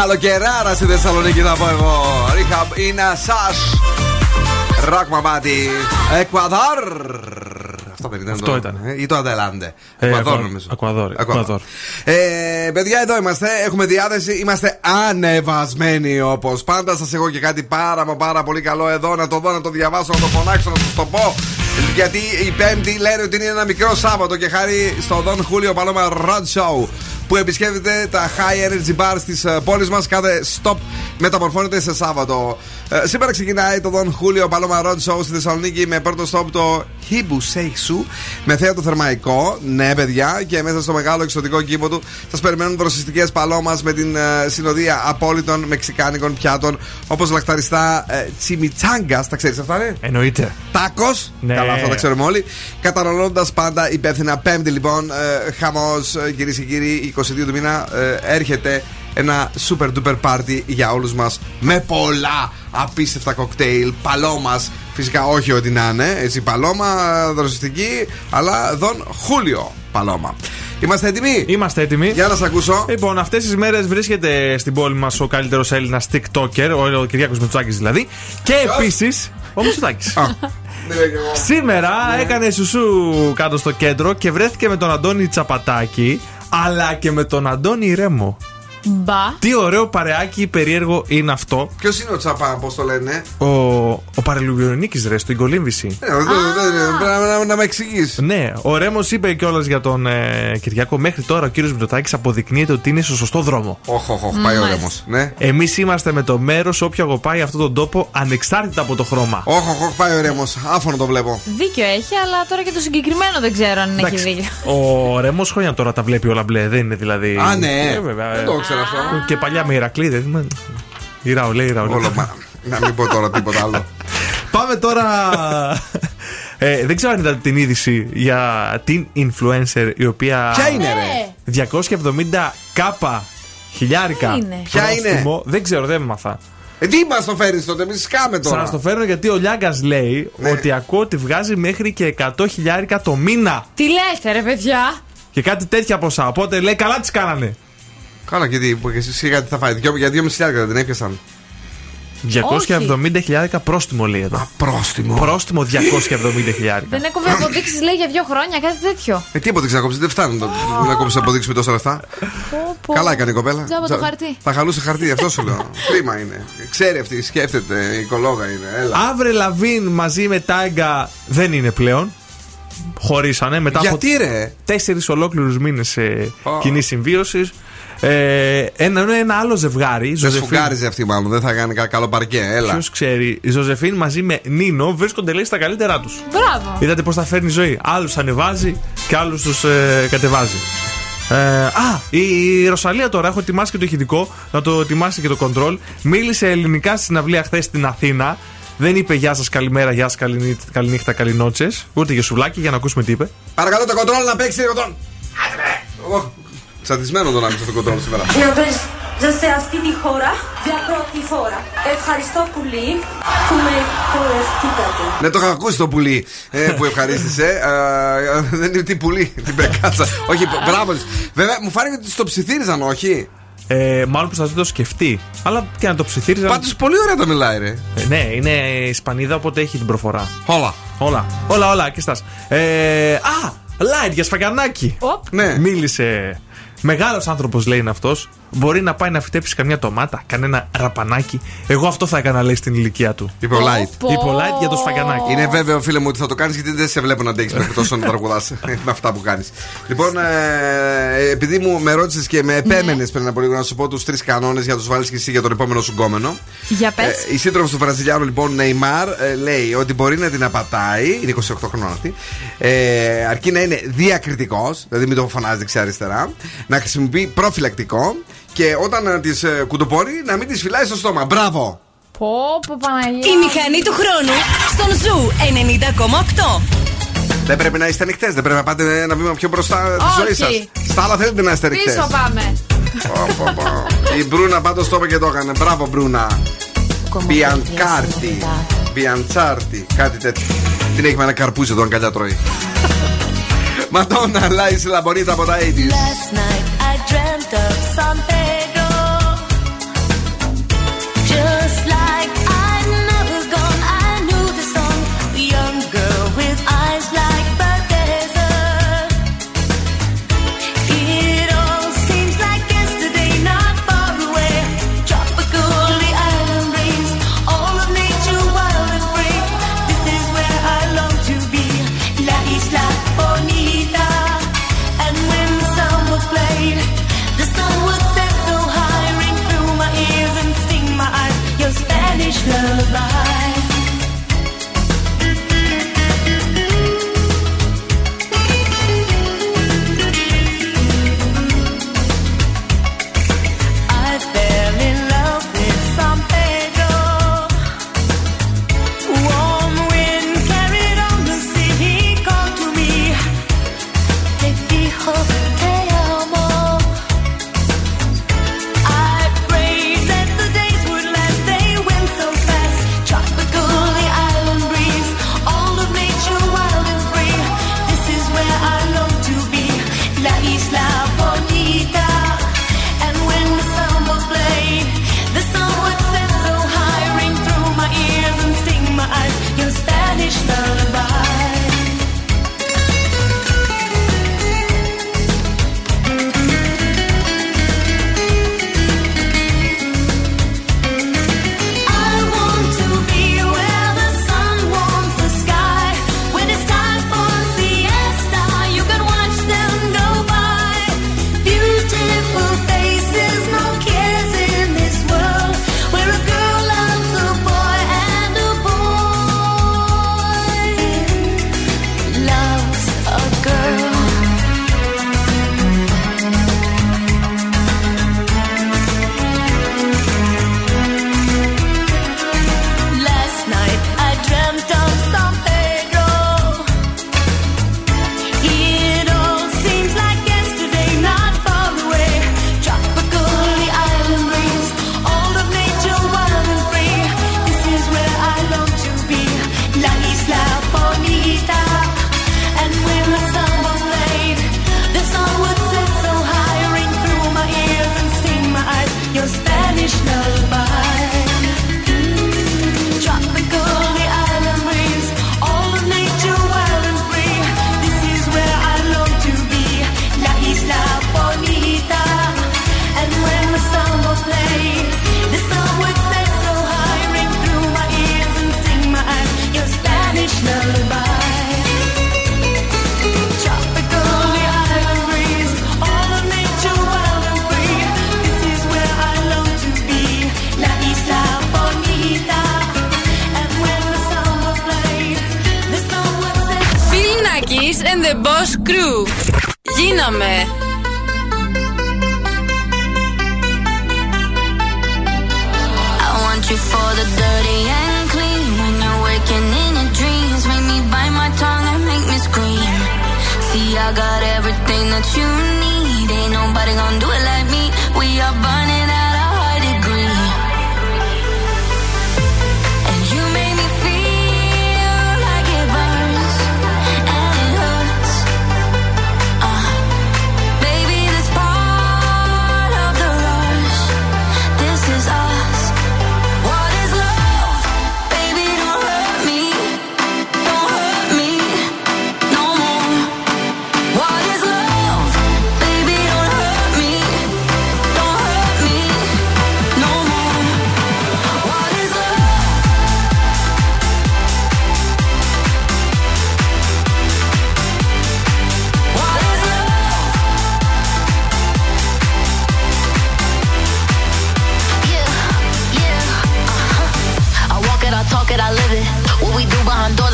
Καλοκαιράρα στη Θεσσαλονίκη θα πω εγώ. Ρίχα είναι σας. Ροκ μαμάτι. Εκουαδόρ. Αυτό δεν ήταν. Αυτό το- ήταν. ε, Ή το Αντελάντε. Ε, Εκουαδόρ Εκουα- νομίζω. Εκουαδόρ, Εκουαδόρ. Εκουαδόρ. Ε, παιδιά, εδώ είμαστε. Έχουμε διάθεση. Είμαστε ανεβασμένοι όπως πάντα. Σας έχω και κάτι πάρα μα πάρα πολύ καλό εδώ. Να το δω, να το διαβάσω, να το φωνάξω, να σας το πω. Γιατί η Πέμπτη λένε ότι είναι ένα μικρό Σάββατο και χάρη στο Δον Χούλιο Παλώμα Rod Show που επισκέπτεται τα High Energy Bars της πόλης μας. Κάθε stop μεταμορφώνεται σε Σάββατο. Ε, σήμερα ξεκινάει το Δον Χούλιο Παλώμα Road Show στη Θεσσαλονίκη με πρώτο stop το Hibu Seikshu με θέατρο θερμαϊκό. Ναι, παιδιά, και μέσα στο μεγάλο εξωτικό κήπο του σας περιμένουν δροσιστικές παλώμας με την ε, συνοδεία απόλυτων μεξικάνικων πιάτων όπως λαχταριστά ε, τσιμιτσάγκας. Τα ξέρεις αυτά, ναι; Εννοείται. Τάκος. Ναι. Καλά, αυτά τα ξέρουμε όλοι. Καταναλώνοντας πάντα υπεύθυνα. Πέμπτη λοιπόν, ε, χαμός, κυρίες και κύριοι, 22 του μήνα ε, έρχεται ένα super duper party για όλους μας με πολλά απίστευτα κοκτέιλ. Paloma, φυσικά όχι ό,τι να είναι. Έτσι, Paloma, δροσιστική, αλλά Don Julio Paloma. Είμαστε έτοιμοι; Είμαστε έτοιμοι. Για να σας ακούσω. Λοιπόν, αυτές τις μέρες βρίσκεται στην πόλη μας ο καλύτερος Έλληνας TikToker, ο, ο Κυριάκος Μητσάκη δηλαδή. Και επίσης ο Μητσάκη. [laughs] Σήμερα έκανε σουσού κάτω στο κέντρο και βρέθηκε με τον Αντώνη Τσαπατάκη, αλλά και με τον Αντώνη Ρέμο. Μπα. Τι ωραίο παρεάκι περίεργο είναι αυτό. Ποιος είναι ο Τσαπά, πώς το λένε; Ο, ο Παρελουβιονίκη ρε, στην κολύμβηση. Ε, δεν- δεν- δεν- Πρέπει να- να με εξηγείς. Ναι, ο Ρέμος είπε κιόλας για τον ε, Κυριάκο. Μέχρι τώρα ο κύριος Μητσοτάκης αποδεικνύεται ότι είναι στο σωστό δρόμο. Όχι, όχι, όχι, πάει ο Ρέμος. Ναι. Εμείς είμαστε με το μέρος όποιο αγαπάει αυτόν τον τόπο ανεξάρτητα από το χρώμα. Όχι, όχι, όχι, πάει ο Ρέμος. Άφωνο το βλέπω. Δίκιο έχει, αλλά τώρα και το συγκεκριμένο δεν ξέρω αν έχει Εντάξει, δίκιο. Ο Ρέμος χρόνια τώρα τα βλέπει όλα μπλε, δεν είναι δηλαδή. Α, ναι. Ε, βέβαια, Δεν ε. το ήξερα αυτό. Και παλιά με Ηρακλή, δεν θυμάμαι. Ηραολέ, Όλο, Ηραολέ. μα- Να μην πω τώρα τίποτα άλλο. Πάμε τώρα. Ε, δεν ξέρω αν είδατε την είδηση για την influencer η οποία. Ποια είναι, ρε; 270 κάπα χιλιάρικα. Ποια είναι; Ποια είναι; πρόστιμο. Δεν ξέρω, δεν μάθα. Ε, τι μας το φέρνει τότε, εμείς σκάμε τώρα. Σας το φέρνω γιατί ο Λιάγκας λέει Ναι. ότι ακούω ότι βγάζει μέχρι και 100 χιλιάρικα το μήνα. Τι λέτε, ρε παιδιά; Και κάτι τέτοια ποσά. Οπότε λέει καλά τις κάνανε. Καλά, γιατί που και εσύ σιγά τι θα φάει. Δυο- Για 2,5 χιλιάρικα δεν την έπιασαν. 270 χιλιάρικα πρόστιμο λέει εδώ. Πρόστιμο. Πρόστιμο 270 χιλιάρικα. Δεν έκοβε αποδείξεις, λέει, για δύο χρόνια, κάτι τέτοιο. Ε, τι αποδείξει να κόψει, δεν φτάνουν το- να κόψεις αποδείξεις με τόσα λεφτά. Πω, πω. Καλά έκανε η κοπέλα. Τζάμπα το Τζα- χαρτί. Θα χαλούσε χαρτί, αυτό σου λέω. [laughs] Κρίμα είναι. Ξέρει αυτή, σκέφτεται, οικολόγα είναι. Έλα. Avril Lavigne μαζί με Tyga δεν είναι πλέον. Χωρίσανε μετά Γιατί, από ρε; τέσσερις ολόκληρους μήνες Ω. κοινή συμβίωσης. Ε, ένα, ένα άλλο ζευγάρι. Δεν Ζωζεφίν. σφουγγάριζε αυτή μάλλον, δεν θα κάνει κα- καλό παρκέ. Έλα. Ποιος ξέρει, η Ζωζεφίν μαζί με Νίνο βρίσκονται λέει στα καλύτερά τους. Μπράβο. Είδατε πώς θα φέρνει η ζωή. Άλλους ανεβάζει και άλλους τους ε, κατεβάζει. Ε, α, η, η Ρωσαλία τώρα, έχω ετοιμάσει και το ηχητικό, να το ετοιμάσει και το control. Μίλησε ελληνικά στη συναυλία χθες στην Αθήνα. Δεν είπε Γεια σας, καλημέρα, Γεια σας, καληνύχτα, καληνότσε. Ούτε για σουβλάκι, για να ακούσουμε τι είπε. Παρακαλώ το κοντρόλ να παίξει λίγο τον. Τσατισμένο τον άκουσα στο κοντρόλ σήμερα. Να βρίζω σε αυτή τη χώρα για πρώτη φορά. Ευχαριστώ πολύ που με χορευτήκατε. Ναι, το είχα ακούσει το πουλί ε, που ευχαρίστησε. [laughs] Ε, ε, δεν είναι τι πουλί, την πεκάτσα. όχι, μπράβο της. Βέβαια, μου φάνηκε ότι το ψιθύριζαν, όχι. Ε, μάλλον προσπαθεί να το σκεφτεί. Αλλά και να το ψιθύριζαν; Πάντως πολύ ωραία τα μιλάει, ρε. Ε, ναι, είναι Ισπανίδα, οπότε έχει την προφορά. Όλα. Όλα, όλα, όλα, εκεί στάς. Ε, α, light για σφαγιανάκι. Ναι. Μίλησε. Μεγάλος άνθρωπος λέει είναι αυτός. Μπορεί να πάει να φυτέψει καμιά τομάτα, κανένα ραπανάκι. Εγώ αυτό θα έκανα, λέει στην ηλικία του. Είπε ο Light. Είπε ο Light για το σφαγιανάκι. Είναι βέβαιο, φίλε μου, ότι θα το κάνεις γιατί δεν σε βλέπω να αντέχει μέχρι τόσο να τραγουδάς [laughs] με αυτά που κάνεις. Λοιπόν, ε, επειδή μου με ρώτησες και με επέμενες πριν από λίγο να σου πω τους τρεις κανόνες για τους βάλεις και εσύ για τον επόμενο σου γκόμενο. Για πες. Ε, η σύντροφος του Βραζιλιάνου, λοιπόν, Νεϊμάρ, ε, λέει ότι μπορεί να την απατάει. Είναι 28 χρονών αυτή. Ε, αρκεί να είναι διακριτικός, δηλαδή μην το φωνάζει δεξιά-αριστερά. Να χρησιμοποιεί προφυλακτικό και όταν τη ε, κουντοπώνει να μην τη φυλάει στο στόμα. Μπράβο! Πω, πω, Παναγία. Η μηχανή του χρόνου στον Ζου 90,8. Δεν πρέπει να είστε ανοιχτές, δεν πρέπει να πάτε ένα βήμα πιο μπροστά της ζωής Όχι. σας. Στα άλλα θέλετε να είστε ανοιχτές. Πίσω πάμε. Η Μπρούνα πάντω το είπε και το έκανε. Μπράβο, Μπρούνα. Μπιανκάρτι. Μπιαντσάρτι. Κάτι τέτοιο. Την έχει με ένα καρπούζι εδώ, αγκαλιά τρώει. Μαντώνα, Λάιση Λαμπονίτα από τα 80s. Last night I dreamt of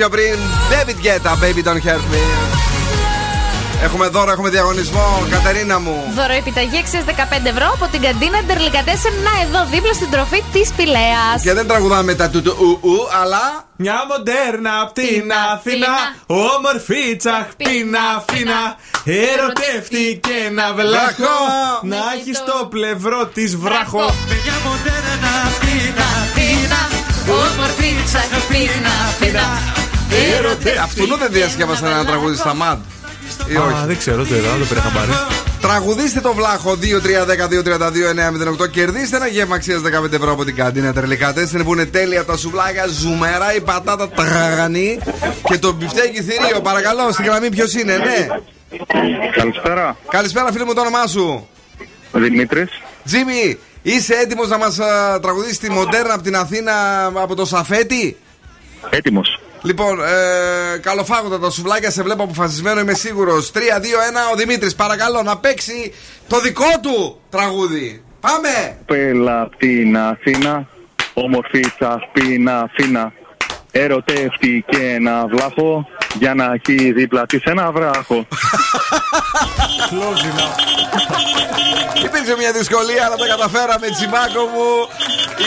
πιο πριν. David Guetta, baby don't hurt me. Έχουμε δώρο, έχουμε διαγωνισμό. Κατερίνα μου. Δώρο επιταγή 15 ευρώ από την καντίνα Ντερλικατέσσερ. Να εδώ δίπλα στην τροφή της Πηλαία. Και δεν τραγουδάμε τα του του ου, ου αλλά. Μια μοντέρνα απ' την Αθήνα. Όμορφη τσαχπίνα φίνα. Ερωτεύτηκε να. Να έχεις το πλευρό της βράχο. Μια μοντέρνα απ' την Αθήνα. Όμορφη τσαχπίνα φίνα. Αυτού δεν διασκεύασαν ένα τραγούδι στα ΜΑΔ. Ή Α, όχι. δεν ξέρω τώρα, δεν το πήρα χαμπάρι. Τραγουδίστε το βλάχο 2-3-10-2-32-908. Κερδίστε ένα γεύμα αξίας 15 ευρώ από την καντίνα Τερλικά Τέσσερι που είναι τέλεια τα σουβλάκια, ζουμερά, η πατάτα τραγανή και το μπιφτέκι θηρίο. Παρακαλώ, στην γραμμή ποιος είναι, ναι. Καλησπέρα. Καλησπέρα, φίλε μου, το όνομά σου. Δημήτρης. Τζίμι, είσαι έτοιμος να μας τραγουδήσει τη μοντέρνα από την Αθήνα από το Σαφέτη; Έτοιμος. Λοιπόν, ε, καλοφάγοντα τα σουβλάκια, σε βλέπω αποφασισμένο, είμαι σίγουρος. 3-2-1, ο Δημήτρης, παρακαλώ να παίξει το δικό του τραγούδι. Πάμε! Πέλα απ' την Αθήνα, όμορφη τσαχπίνα φίνα. Ερωτεύτηκε ένα βλάχο για να έχει δίπλα της ένα βράχο. Υπήρξε μια δυσκολία, αλλά τα καταφέραμε, Τσιμάκο μου.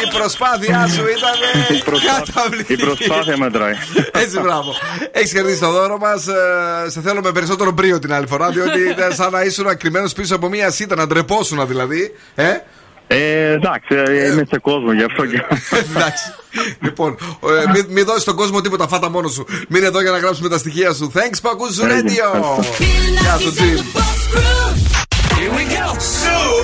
Η προσπάθειά σου ήταν Η προσπάθεια- καταπληκτική. Η προσπάθεια μετράει. Έτσι, μπράβο. Έχεις κερδίσει το δώρο μας. σε θέλω με περισσότερο μπρίο την άλλη φορά, διότι [laughs] ήταν σαν να ήσουν κρυμμένο πίσω από μία σίτα, να ντρεπόσουν δηλαδή. Ε; Ε, εντάξει, ε, είμαι σε κόσμο γι' αυτό και. [laughs] Εντάξει. Λοιπόν, ε, μην μη δώσεις στον κόσμο τίποτα, φάτα μόνος σου. Μείνε εδώ για να γράψουμε τα στοιχεία σου. Thanks που ακούς Έγινε. Radio. Γεια σου, Τζιμ. Here we go. Σου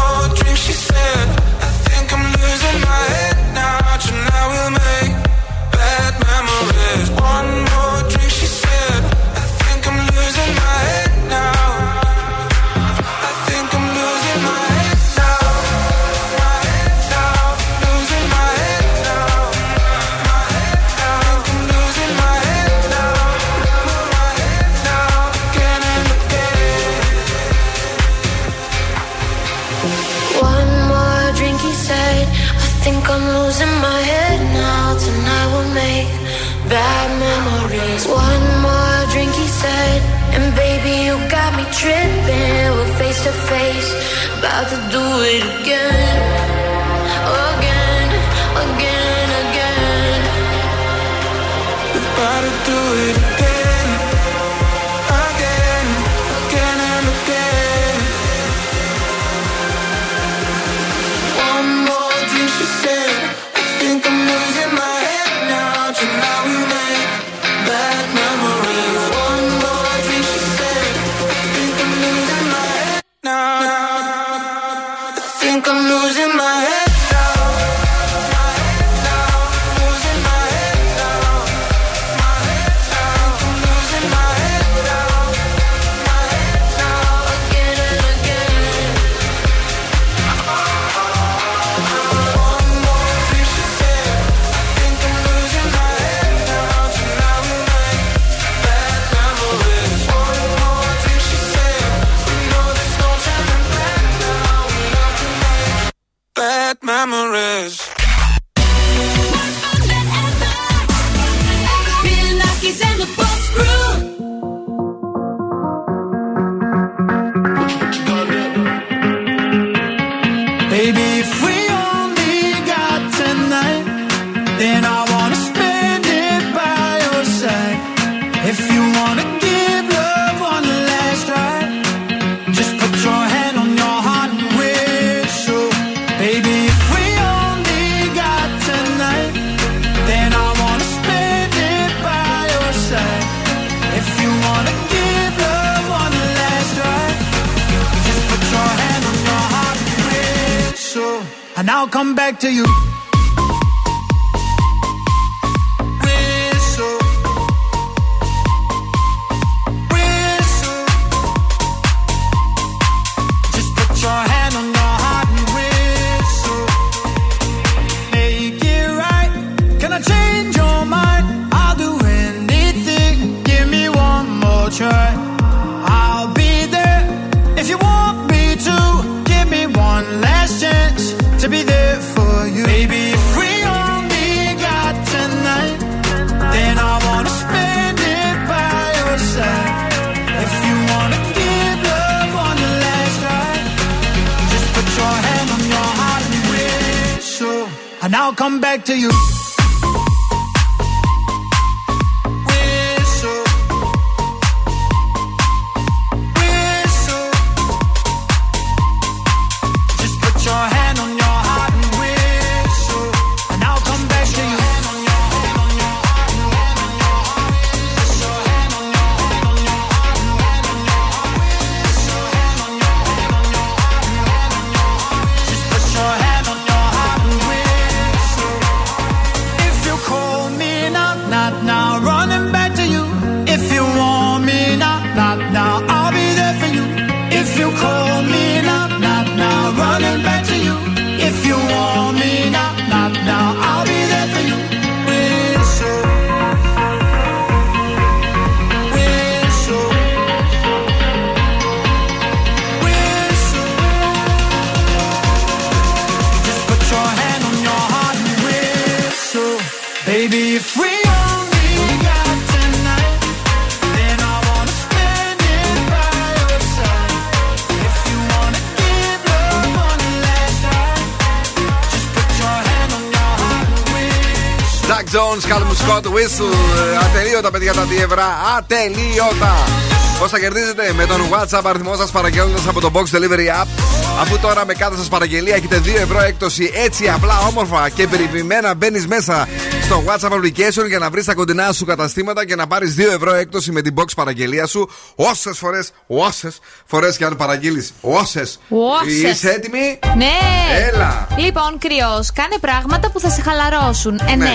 Again, Callum Scott, Whistle. Ε, Ατελείωτα, παιδιά, τα 2 ευρώ. Ατελείωτα. Πώς θα κερδίζετε με τον WhatsApp αριθμό σας παραγγέλνοντα από το Box Delivery App. Αφού τώρα με κάθε σας παραγγελία έχετε 2 ευρώ έκπτωση έτσι απλά, όμορφα και περιποιημένα, μπαίνεις μέσα στο WhatsApp application για να βρεις τα κοντινά σου καταστήματα και να πάρεις 2 ευρώ έκπτωση με την box παραγγελία σου. Όσες φορές, όσες φορές και αν παραγγείλεις, όσες. Όσες. Είσαι έτοιμη; Ναι! Έλα. Λοιπόν, κρυός, κάνε πράγματα που θα σε χαλαρώσουν. 9. Ναι.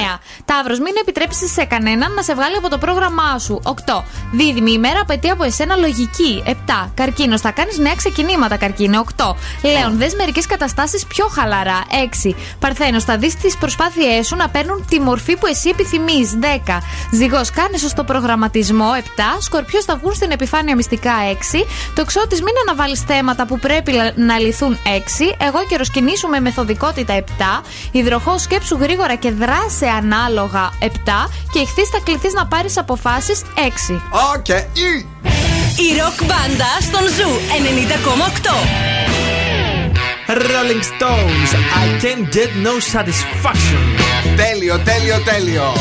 Ταύρος, μην επιτρέψεις σε κανέναν να σε βγάλει από το πρόγραμμά σου. 8. Δίδυμη, η μέρα απαιτεί από εσένα λογική. 7. Καρκίνος, θα κάνεις νέα ξεκινήματα, καρκίνο. 8. Λέων, δες μερικές καταστάσεις πιο χαλαρά. 6. Παρθένος, θα δεις τις προσπάθειές σου να παίρνουν τη μορφή που εσύ επιθυμείς. 10. Ζυγός, κάνε σωστό προγραμματισμό. 7. Σκορπιός, θα βγουν στην επιφάνεια μυστικά. 6. Τοξότη, μην αναβάλεις θέματα που πρέπει να λυθούν. 6. Εγώ καιρος κινήσου με μεθοδικότητα 7. Υδροχόος, σκέψου γρήγορα και δράσε ανάλογα 7. Και Ιχθύς θα κληθείς να πάρεις αποφάσεις 6. Οκ. Η ροκ μπάντα στον Zoo 90,8. Rolling Stones, I can't get no satisfaction. Τέλειο, τέλειο, τέλειο.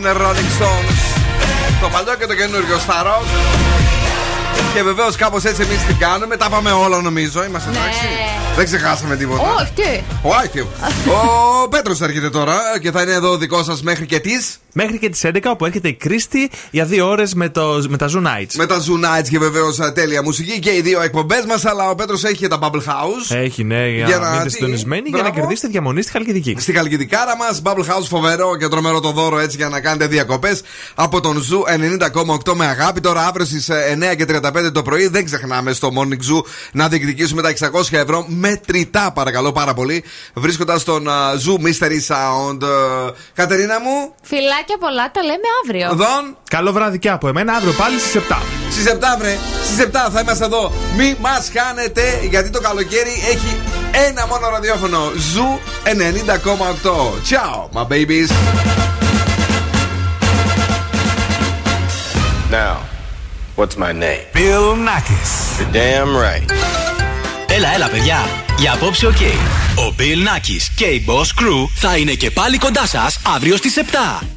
Λίγο πιο πριν, Rolling Stones. Το παλιό και το καινούριο στα rock. Και βεβαίως κάπως έτσι εμείς την κάνουμε. Τα πάμε όλα νομίζω. Είμαστε εντάξει. Δεν ξεχάσαμε τίποτα. Ναι. Όχι, τι. Ο τι. [laughs] Ο Πέτρος έρχεται τώρα και θα είναι εδώ δικό σας μέχρι και τις; Μέχρι και τις 11 όπου έρχεται η Κρίστη για δύο ώρες με, το, με τα Zoo Nights. Με τα Zoo Nights και βεβαίως τέλεια μουσική και οι δύο εκπομπές μας. Αλλά ο Πέτρος έχει και τα Bubble House. Έχει, ναι, για, Για να να- μείνετε τι- συντονισμένοι για να Μπράβο. κερδίσετε διαμονή στη Χαλκιδική. Στη Χαλκιδικάρα μας, Bubble House φοβερό και τρομερό το δώρο έτσι για να κάνετε διακοπές από τον Zoo 90,8 με αγάπη. Τώρα αύριο στις 9 και 35 το πρωί δεν ξεχνάμε στο Morning Zoo να διεκδικήσουμε τα 600 ευρώ μετρητά, παρακαλώ πάρα πολύ. Βρίσκοντας τον α, Zoo Mystery Sound. Ε, Κατερίνα μου, Φιλάκια πολλά, τα λέμε αύριο. Δον; Καλό βράδυ και από εμένα αύριο πάλι στις 7. Στις 7 βρε, στις 7 θα είμαστε εδώ. Μη μας χάνετε γιατί το καλοκαίρι έχει ένα μόνο ραδιόφωνο. Zoo 90,8. Ciao, my babies. Now, what's my name? Bill Nakis. You're damn right. Έλα, έλα, παιδιά. Για απόψε, οκ. Ο Bill Nackis και η Boss Crew θα είναι και πάλι κοντά σας αύριο στις 7.